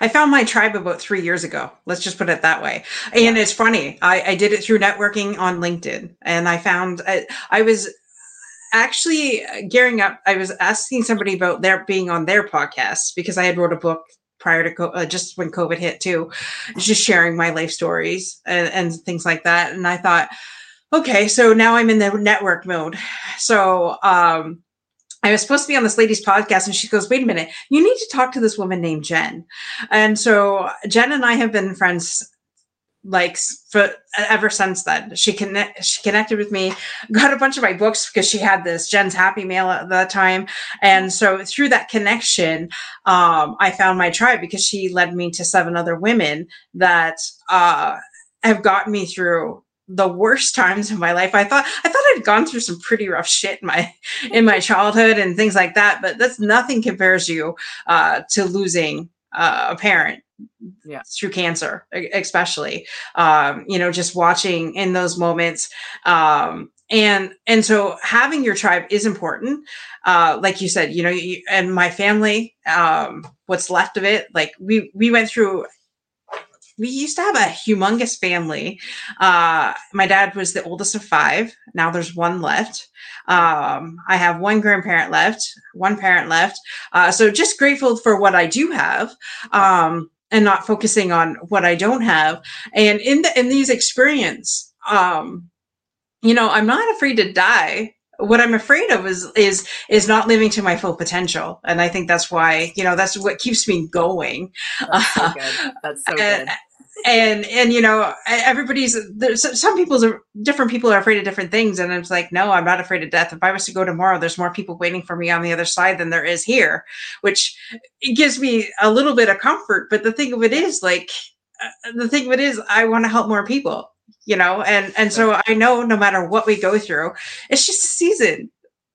I found my tribe about three years ago. Let's just put it that way. And it's funny. I, I did it through networking on LinkedIn, and I found I, I was actually gearing up. I was asking somebody about their being on their podcast because I had wrote a book prior to uh, just when COVID hit too, just sharing my life stories and, and things like that. And I thought, okay, so now I'm in the network mode. So um, I was supposed to be on this lady's podcast, and she goes, "Wait a minute, you need to talk to this woman named Jen." And so Jen and I have been friends like for ever since then. She connect she connected with me, got a bunch of my books because she had this Jen's Happy Mail at that time, and so through that connection, um, I found my tribe because she led me to seven other women that uh, have gotten me through the worst times of my life. I thought I thought I'd gone through some pretty rough shit in my in my childhood and things like that, but that's nothing compares you uh, to losing uh, a parent yeah. through cancer, especially. Um, you know, just watching in those moments. Um, and and so having your tribe is important uh like you said you know you, and my family um what's left of it like we we went through we used to have a humongous family. Uh, my dad was the oldest of five. Now there's one left. Um, I have one grandparent left, one parent left. Uh, so just grateful for what I do have. Um, and not focusing on what I don't have. And in the in these experience, um, you know, I'm not afraid to die what I'm afraid of is is is not living to my full potential, and I think that's why you know that's what keeps me going. That's so good. That's so good and and and you know everybody's there's some people's are different people are afraid of different things. And it's like no i'm not afraid of death. If i was to go tomorrow there's more people waiting for me on the other side than there is here which it gives me a little bit of comfort. But the thing of it is like uh, the thing of it is i want to help more people you know? And and so i know no matter what we go through it's just a season.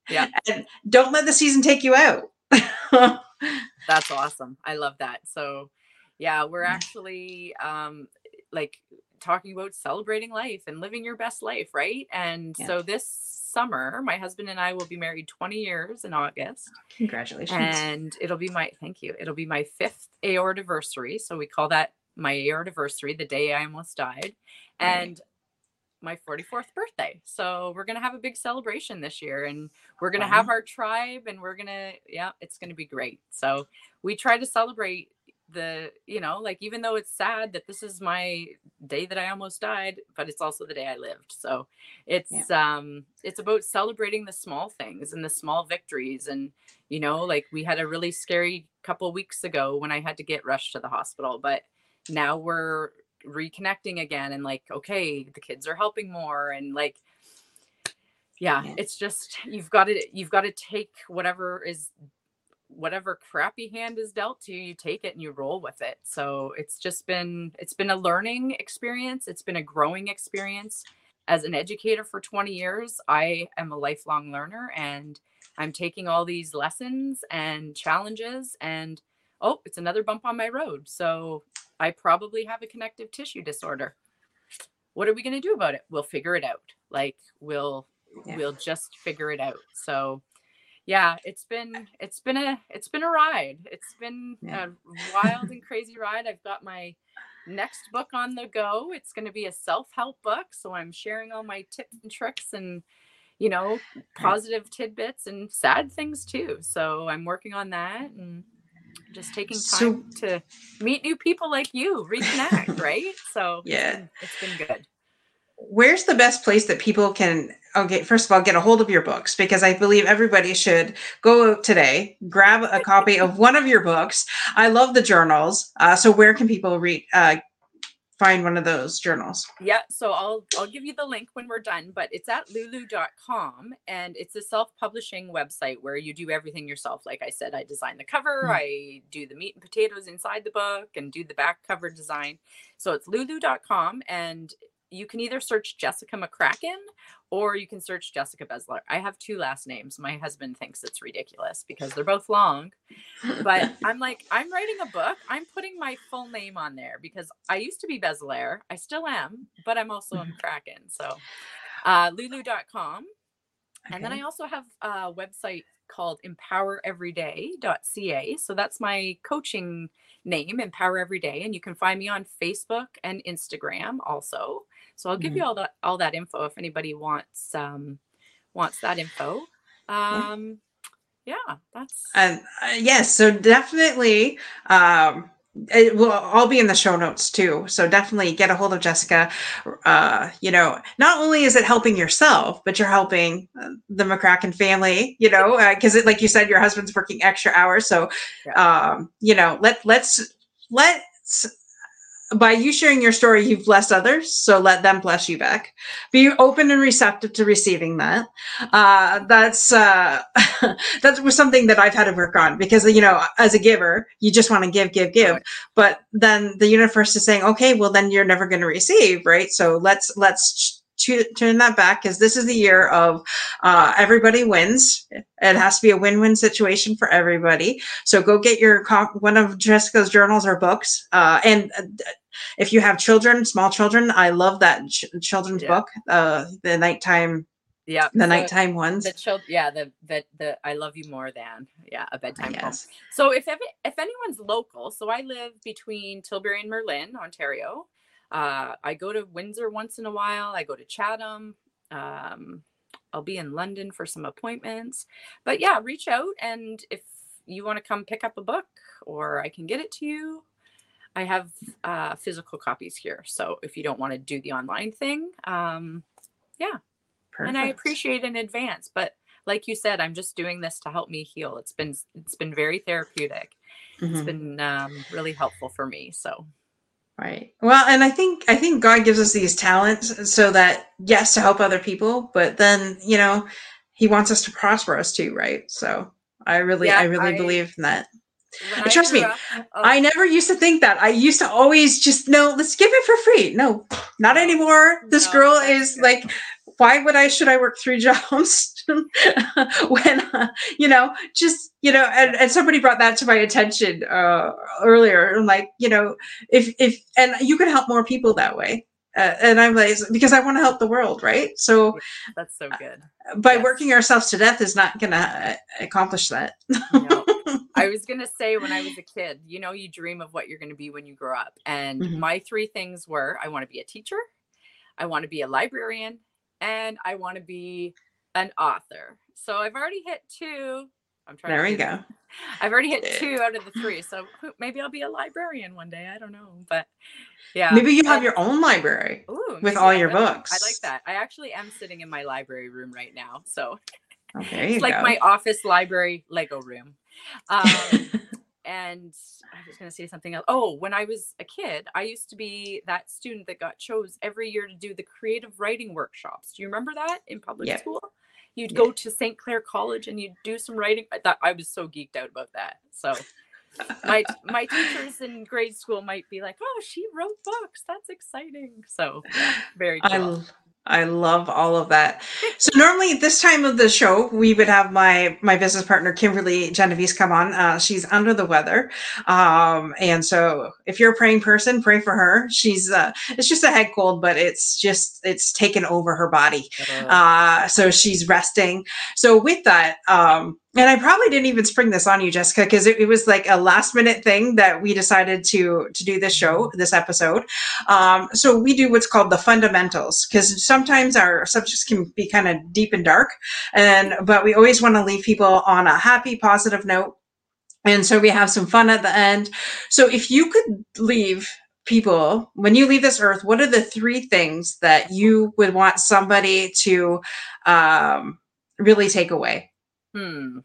Yeah. And don't let the season take you out. That's awesome. I love that. So yeah we're actually um like talking about celebrating life and living your best life, right? And yeah. so this summer, my husband and I will be married 20 years in August. Congratulations. And it'll be my thank you. It'll be my fifth AOR anniversary So we call that my AOR anniversary the day I almost died. Right. And my 44th birthday. So we're going to have a big celebration this year and we're going to have our tribe and we're going to yeah, it's going to be great. So we try to celebrate the you know like even though it's sad that this is my day that i almost died but it's also the day i lived so it's yeah. um it's about celebrating the small things and the small victories and you know like we had a really scary couple weeks ago when i had to get rushed to the hospital but now we're reconnecting again and like okay the kids are helping more and like yeah, yeah. it's just you've got to you've got to take whatever is whatever crappy hand is dealt to you you take it and you roll with it. So it's just been it's been a learning experience. It's been a growing experience. As an educator for 20 years i am a lifelong learner and i'm taking all these lessons and challenges and oh it's another bump on my road. So i probably have a connective tissue disorder. What are we going to do about it? We'll figure it out. Like we'll yeah. we'll just figure it out. So yeah it's been it's been a it's been a ride. It's been yeah. a wild and crazy ride. I've got my next book on the go. It's going to be a self-help book so i'm sharing all my tips and tricks and you know positive tidbits and sad things too. So i'm working on that and just taking time so, to meet new people like you reconnect right? So yeah. it's been, it's been good where's the best place that people can okay first of all get a hold of your books? Because i believe everybody should go today grab a copy of one of your books. I love the journals uh, so where can people read uh, find one of those journals? Yeah so i'll i'll give you the link when we're done but it's at lulu.com and it's a self-publishing website where you do everything yourself. Like i said i design the cover mm-hmm. i do the meat and potatoes inside the book and do the back cover design. So it's lulu.com and you can either search Jessica McCracken or you can search Jessica Beselaere. I have two last names. My husband thinks it's ridiculous because they're both long. But I'm like, I'm writing a book. I'm putting my full name on there because I used to be Beselaere. I still am, but I'm also a McCracken. So uh, lulu.com. Okay. And then I also have a website called empowereveryday.ca. So that's my coaching name, Empower Every Day. And you can find me on Facebook and Instagram also. So I'll give mm-hmm. you all that all that info if anybody wants um, wants that info. Um, yeah, that's uh, yes. So definitely. Um, it will all be in the show notes too so definitely get a hold of jessica uh you know not only is it helping yourself but you're helping uh, the mccracken family you know because uh, like you said your husband's working extra hours so um you know let let's let's by you sharing your story, you've blessed others. So let them bless you back. Be open and receptive to receiving that. Uh, that's, uh, that was something that I've had to work on because, you know, as a giver, you just want to give, give, give. Right. But then the universe is saying, okay, well, then you're never going to receive. Right. So let's, let's to turn that back because this is the year of uh, everybody wins. It has to be a win-win situation for everybody. So go get your one of Jessica's journals or books. Uh, and uh, if you have children, small children, I love that ch- children's yeah. book, uh, the nighttime. Yeah, the so nighttime ones. The child, yeah, the the the I love you more than yeah, a bedtime yes. poem. So if if anyone's local, so I live between Tilbury and Merlin, Ontario. Uh, I go to Windsor once in a while. I go to Chatham. Um, I'll be in London for some appointments. But yeah, reach out and if you want to come pick up a book or I can get it to you. I have uh, physical copies here. So if you don't want to do the online thing, um, yeah. Perfect. And I appreciate in advance. But like you said, I'm just doing this to help me heal. It's been it's been very therapeutic. Mm-hmm. It's been um, really helpful for me. So Right. Well, and I think I think God gives us these talents so that yes, to help other people, but then you know, He wants us to prosper us too, right? So I really, yeah, I really I, believe in that. Trust me, up, oh. I never used to think that. I used to always just no, let's give it for free. No, not anymore. This no, girl is good. like why would I should I work three jobs when uh, you know just you know and, and somebody brought that to my attention uh, earlier. I'm like you know if if and you can help more people that way. Uh, and I'm like, because I want to help the world, right? So that's so good. By yes. working ourselves to death is not going to uh, accomplish that. no. I was going to say when I was a kid, you know, you dream of what you're going to be when you grow up. And mm-hmm. my three things were I want to be a teacher, I want to be a librarian, and I want to be an author. So I've already hit two. I'm trying. There we go. I've already hit two out of the three. So maybe I'll be a librarian one day. I don't know, but yeah. Maybe you have your own library Ooh, with all your books. I like that. I actually am sitting in my library room right now. So okay, it's like go. my office library Lego room. Um, and I was going to say something else. Oh, when I was a kid, I used to be that student that got chose every year to do the creative writing workshops. Do you remember that in public yeah. school? You'd go to St. Clair College and you'd do some writing. I thought I was so geeked out about that. So my my teachers in grade school might be like, "Oh, she wrote books. That's exciting." So very cool. I love all of that. So normally at this time of the show, we would have my my business partner Kimberly Genovese come on. Uh, she's under the weather, um, and so if you're a praying person, pray for her. She's uh, it's just a head cold, but it's just it's taken over her body, uh, so she's resting. So with that, um, and I probably didn't even spring this on you, Jessica, because it, it, was like a last minute thing that we decided to to do this show, this episode. Um, so we do what's called the fundamentals, because sometimes our subjects can be kind of deep and dark, and but we always want to leave people on a happy, positive note. And so we have some fun at the end. So if you could leave people when you leave this earth, what are the three things that you would want somebody to um, really take away? Hmm.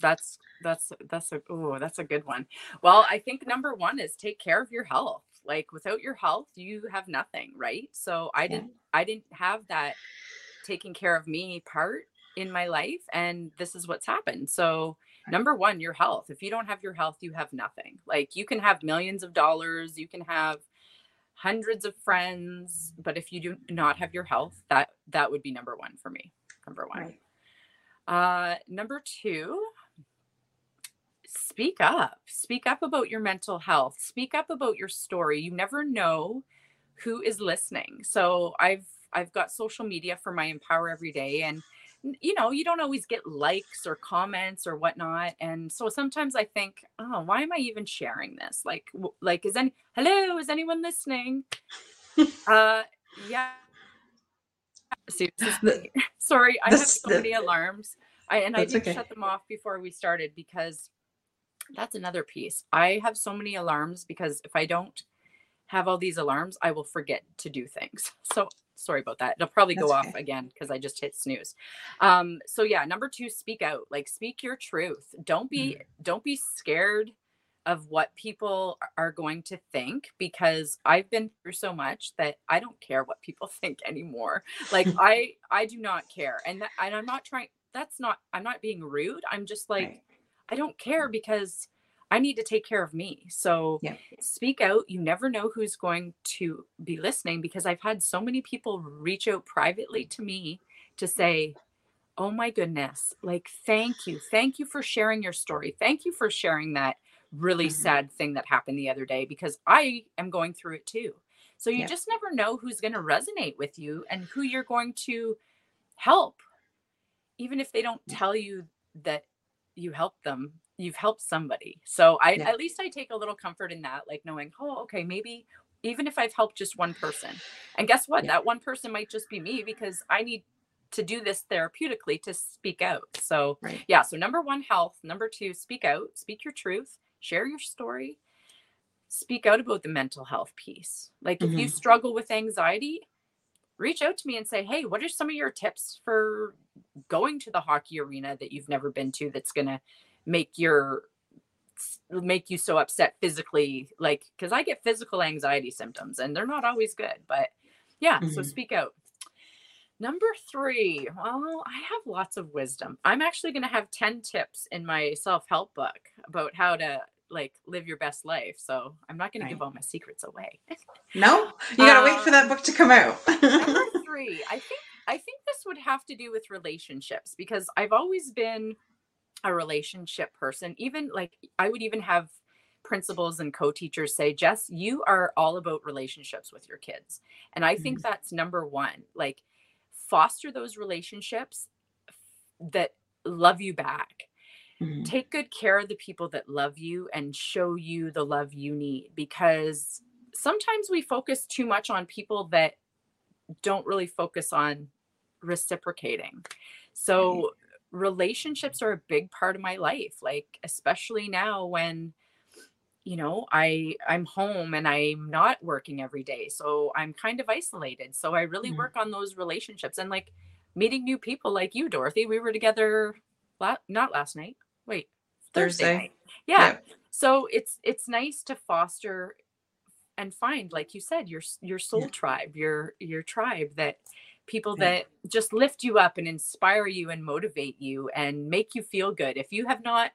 That's that's that's a oh that's a good one. Well, I think number one is take care of your health. Like without your health, you have nothing, right? So I didn't I didn't have that taking care of me part in my life and this is what's happened. So number one, your health. If you don't have your health, you have nothing. Like you can have millions of dollars, you can have hundreds of friends, but if you do not have your health, that that would be number one for me. Number one. Right. Uh, number two, speak up. Speak up about your mental health. Speak up about your story. You never know who is listening. So I've I've got social media for my Empower Every Day, and you know you don't always get likes or comments or whatnot. And so sometimes I think, oh, why am I even sharing this? Like, like is any hello? Is anyone listening? uh, yeah seriously. Sorry, I have so the, many alarms. I and I did okay. shut them off before we started because that's another piece. I have so many alarms because if I don't have all these alarms, I will forget to do things. So sorry about that. It'll probably go off again because I just hit snooze. Um, so yeah, number two, speak out. Like speak your truth. Don't be mm. don't be scared of what people are going to think because I've been through so much that I don't care what people think anymore. Like I I do not care. And that, and I'm not trying that's not I'm not being rude. I'm just like right. I don't care because I need to take care of me. So yeah. speak out. You never know who's going to be listening because I've had so many people reach out privately to me to say, "Oh my goodness, like thank you. Thank you for sharing your story. Thank you for sharing that really mm-hmm. sad thing that happened the other day because I am going through it too. So you yeah. just never know who's going to resonate with you and who you're going to help. Even if they don't tell you that you helped them, you've helped somebody. So I yeah. at least I take a little comfort in that, like knowing, oh, okay, maybe even if I've helped just one person. And guess what? Yeah. That one person might just be me because I need to do this therapeutically to speak out. So, right. yeah. So, number one, health. Number two, speak out, speak your truth share your story, speak out about the mental health piece. Like mm-hmm. if you mm-hmm. struggle with anxiety, reach out to me and say, "Hey, what are some of your tips for going to the hockey arena that you've never been to that's going to make your make you so upset physically like cuz I get physical anxiety symptoms and they're not always good, but yeah, mm-hmm. so speak out. Number three, well, I have lots of wisdom. I'm actually going to have 10 tips in my self help book about how to like live your best life. So I'm not going right. to give all my secrets away. No, you got to um, wait for that book to come out. number three, I think I think this would have to do with relationships because I've always been a relationship person. Even like I would even have principals and co-teachers say, Jess, you are all about relationships with your kids. And I think mm-hmm. that's number one. Like foster those relationships that love you back. Mm-hmm. Take good care of the people that love you and show you the love you need because sometimes we focus too much on people that don't really focus on reciprocating. So relationships are a big part of my life, like especially now when you know i i'm home and i'm not working every day so i'm kind of isolated so i really mm-hmm. work on those relationships and like meeting new people like you dorothy we were together la- not last night wait thursday, thursday. night yeah. yeah so it's it's nice to foster and find like you said your your soul yeah. tribe your your tribe that people yeah. that just lift you up and inspire you and motivate you and make you feel good if you have not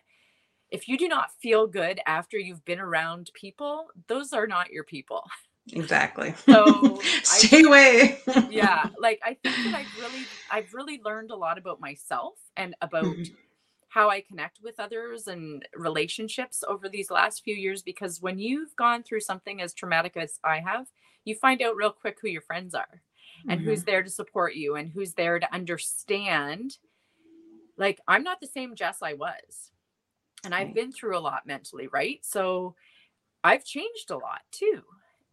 if you do not feel good after you've been around people those are not your people exactly so stay I, away yeah like i think that i've really i've really learned a lot about myself and about mm-hmm how I connect with others and relationships over these last few years because when you've gone through something as traumatic as I have, you find out real quick who your friends are mm-hmm. and who's mm-hmm. there to support you and who's there to understand. Like, I'm not the same Jess I was, and I've been through a lot mentally, right? So I've changed a lot too.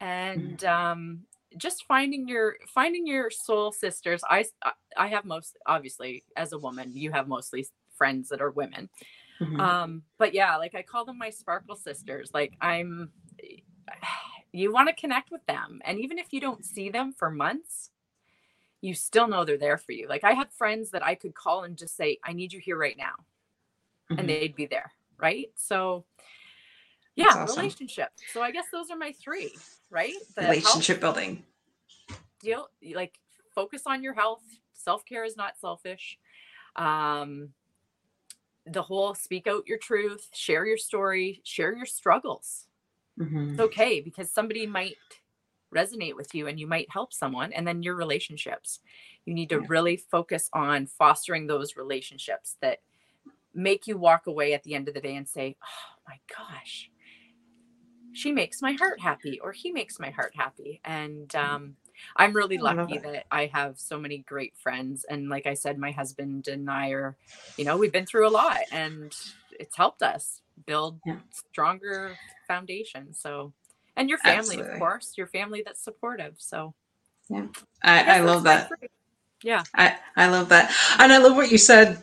And mm-hmm. um, just finding your finding your soul sisters i i have most obviously as a woman you have mostly friends that are women. Mm-hmm. Um, but yeah, like I call them my sparkle sisters. Like I'm you want to connect with them. And even if you don't see them for months, you still know they're there for you. Like I have friends that I could call and just say, I need you here right now. Mm-hmm. And they'd be there. Right. So yeah, awesome. relationship. So I guess those are my three, right? The relationship health, building. Deal like focus on your health. Self-care is not selfish. Um, the whole speak out your truth, share your story, share your struggles. Mm-hmm. It's okay because somebody might resonate with you and you might help someone. And then your relationships. You need to yeah. really focus on fostering those relationships that make you walk away at the end of the day and say, oh my gosh, she makes my heart happy or he makes my heart happy. And mm. um, I'm really lucky that I have so many great friends. And like I said, my husband and I are, you know, we've been through a lot and it's helped us build yeah. stronger foundation. So, and your family, Absolutely. of course, your family that's supportive. So, yeah, I, I, I love that. Yeah, I, I love that. And I love what you said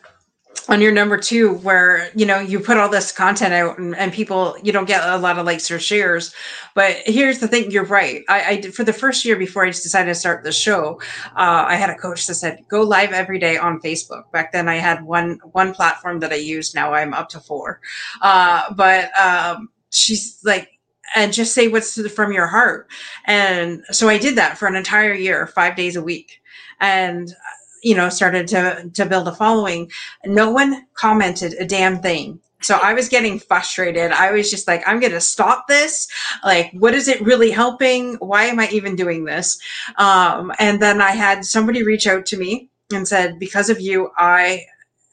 on your number two where you know you put all this content out and, and, people you don't get a lot of likes or shares. But here's the thing you're right. I, I did for the first year before i decided to start the show uh, i had a coach that said go live every day on facebook. Back then i had one one platform that i used now i'm up to four. Uh, but um, she's like and just say what's from your heart. And so i did that for an entire year five days a week. And you know, started to to build a following, no one commented a damn thing. So I was getting frustrated. I was just like, I'm going to stop this. Like, what is it really helping? Why am I even doing this? Um, and then I had somebody reach out to me and said, because of you, I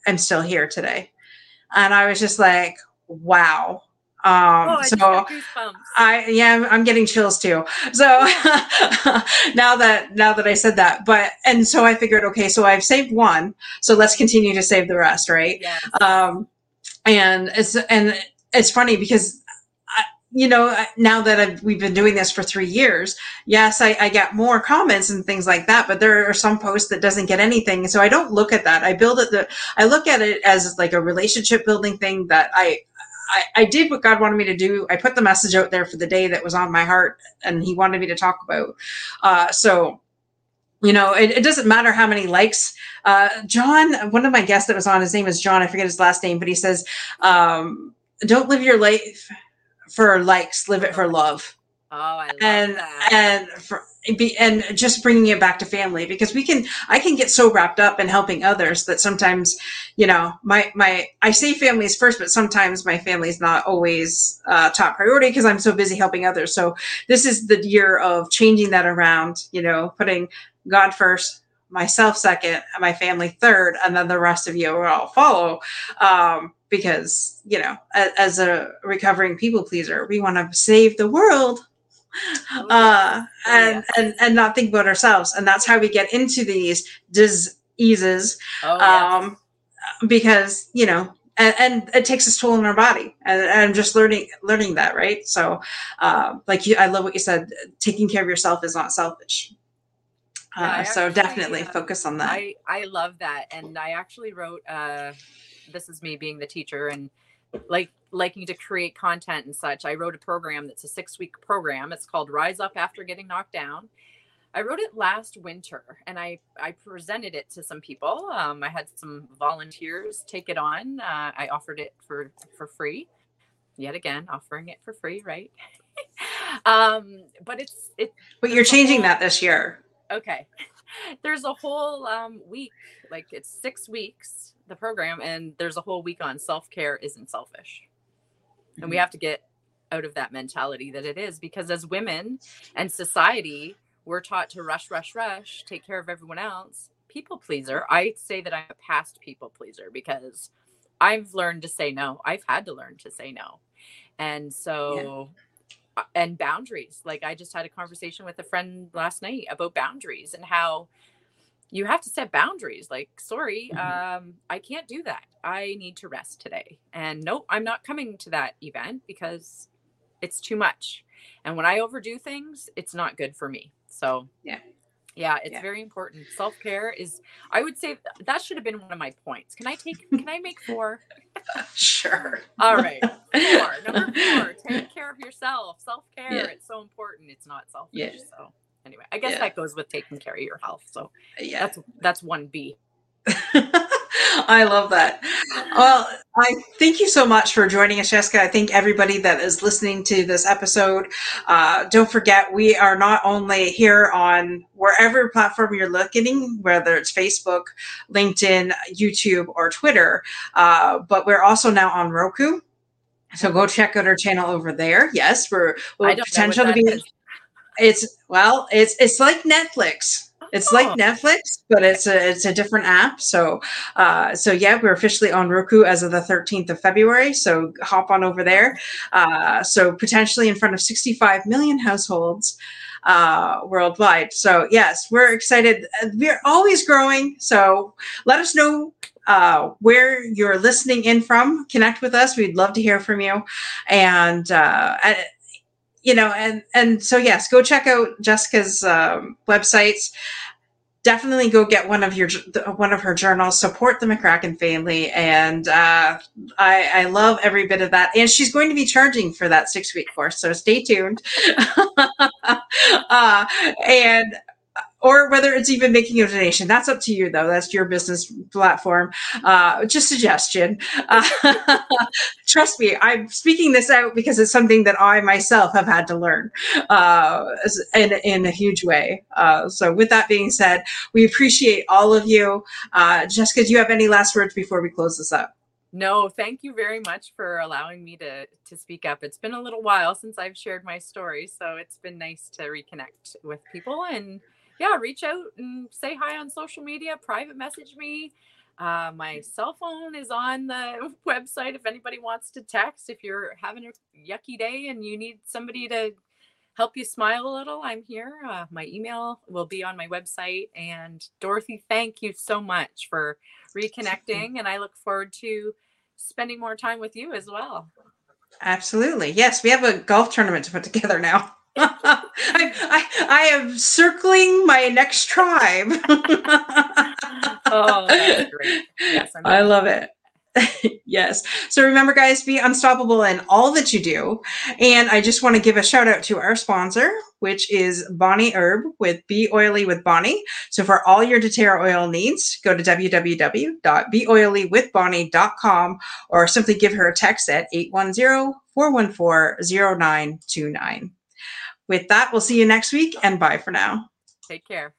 am still here today. And I was just like, wow. Um, oh, so I, yeah, I'm getting chills too. So now that, now that I said that, but, and so I figured, okay, so I've saved one, so let's continue to save the rest. Right. Yeah. Um, and it's, and it's funny because you know, now that I've, we've been doing this for three years, yes, I, I, get more comments and things like that, but there are some posts that doesn't get anything. So I don't look at that. I build it, the, I look at it as like a relationship building thing that I, I, I did what God wanted me to do. I put the message out there for the day that was on my heart and he wanted me to talk about. Uh, so, you know, it, it, doesn't matter how many likes. Uh, John, one of my guests that was on, his name is John. I forget his last name, but he says, um, don't live your life for likes, live it for love. Oh, I love and, that. And for, and just bringing it back to family because we can i can get so wrapped up in helping others that sometimes you know my my i say families first but sometimes my family is not always uh, top priority because i'm so busy helping others so this is the year of changing that around you know putting god first myself second, my family third, and then the rest of you will all follow. Um, because you know, as, as a recovering people pleaser, we want to save the world. Oh, uh, oh, and, and and not think about ourselves, and that's how we get into these diseases. Oh, um, because you know and, and, it takes its toll on our body. And, and, i'm just learning learning that right? So uh, like you i love what you said taking care of yourself is not selfish. Uh, so actually, definitely focus on that. I i love that. And i actually wrote uh this is me being the teacher and like liking to create content and such i wrote a program that's a six week program it's called rise up after getting knocked down I wrote it last winter and I, I presented it to some people. Um, I had some volunteers take it on. Uh, I offered it for, for free. Yet again, offering it for free, right? um, but it's it. But you're changing whole, that this year. Okay. There's a whole um, week, like it's six weeks, the program, and there's a whole week on self care isn't selfish. Mm-hmm. And we mm-hmm. have to get out of that mentality that it is because as women and society, we're taught to rush, rush, rush, take care of everyone else. People pleaser. I say that I'm a past people pleaser because I've learned to say no. I've had to learn to say no. And so, yeah. and boundaries. Like I just had a conversation with a friend last night about boundaries and how you have to set boundaries. Like, sorry, mm-hmm. um, I can't do that. I need to rest today. And nope, I'm not coming to that event because it's too much. And when I overdo things, it's not good for me. So yeah. Yeah, it's yeah. very important. Self care is, I would say that should have been one of my points. Can I take, can I make four? sure. All right. Four. Number four, take care of yourself. Self care, yeah. it's so important. It's not selfish. Yeah. So anyway, I guess yeah. that goes with taking care of your health. So yeah, that's, that's one B. I love that. Well, I thank you so much for joining us, Jessica. I think everybody that is listening to this episode, uh, don't forget we are not only here on wherever platform you're looking, whether it's Facebook, LinkedIn, YouTube, or Twitter, uh, but we're also now on Roku. So go check out our channel over there. Yes, we're, we're potential to be. Is. It's well, it's it's like Netflix it's like oh. Netflix, but it's a it's a different app. So uh, so yeah, we're officially on Roku as of the 13th of February. So hop on over there. Uh, so potentially in front of 65 million households uh, worldwide. So yes, we're excited. We're always growing. So let us know uh, where you're listening in from. Connect with us. We'd love to hear from you. And, uh, you know, and and so yes, go check out Jessica's um, websites. Definitely go get one of your one of her journals. Support the McCracken family, and uh, I, I love every bit of that. And she's going to be charging for that six week course, so stay tuned. uh, and or whether it's even making a donation. That's up to you, though. That's your business platform. Uh, just suggestion. Uh, trust me, I'm speaking this out because it's something that I myself have had to learn uh, in, in a huge way. Uh, so, with that being said, we appreciate all of you. Uh, Jessica, do you have any last words before we close this up? No, thank you very much for allowing me to to speak up. It's been a little while since I've shared my story, so it's been nice to reconnect with people and yeah, reach out and say hi on social media, private message me. Uh, my cell phone is on the website if anybody wants to text. If you're having a yucky day and you need somebody to help you smile a little, I'm here. Uh, my email will be on my website. And Dorothy, thank you so much for reconnecting. And I look forward to spending more time with you as well. Absolutely. Yes, we have a golf tournament to put together now. I, I, I am circling my next tribe. oh. Yes, I love it. yes. So remember, guys, be unstoppable in all that you do. And I just want to give a shout out to our sponsor, which is Bonnie Herb with Be Oily with Bonnie. So for all your doTERRA oil needs, go to www.beoilywithbonnie.com or simply give her a text at 810 414 0929. With that, we'll see you next week and bye for now. Take care.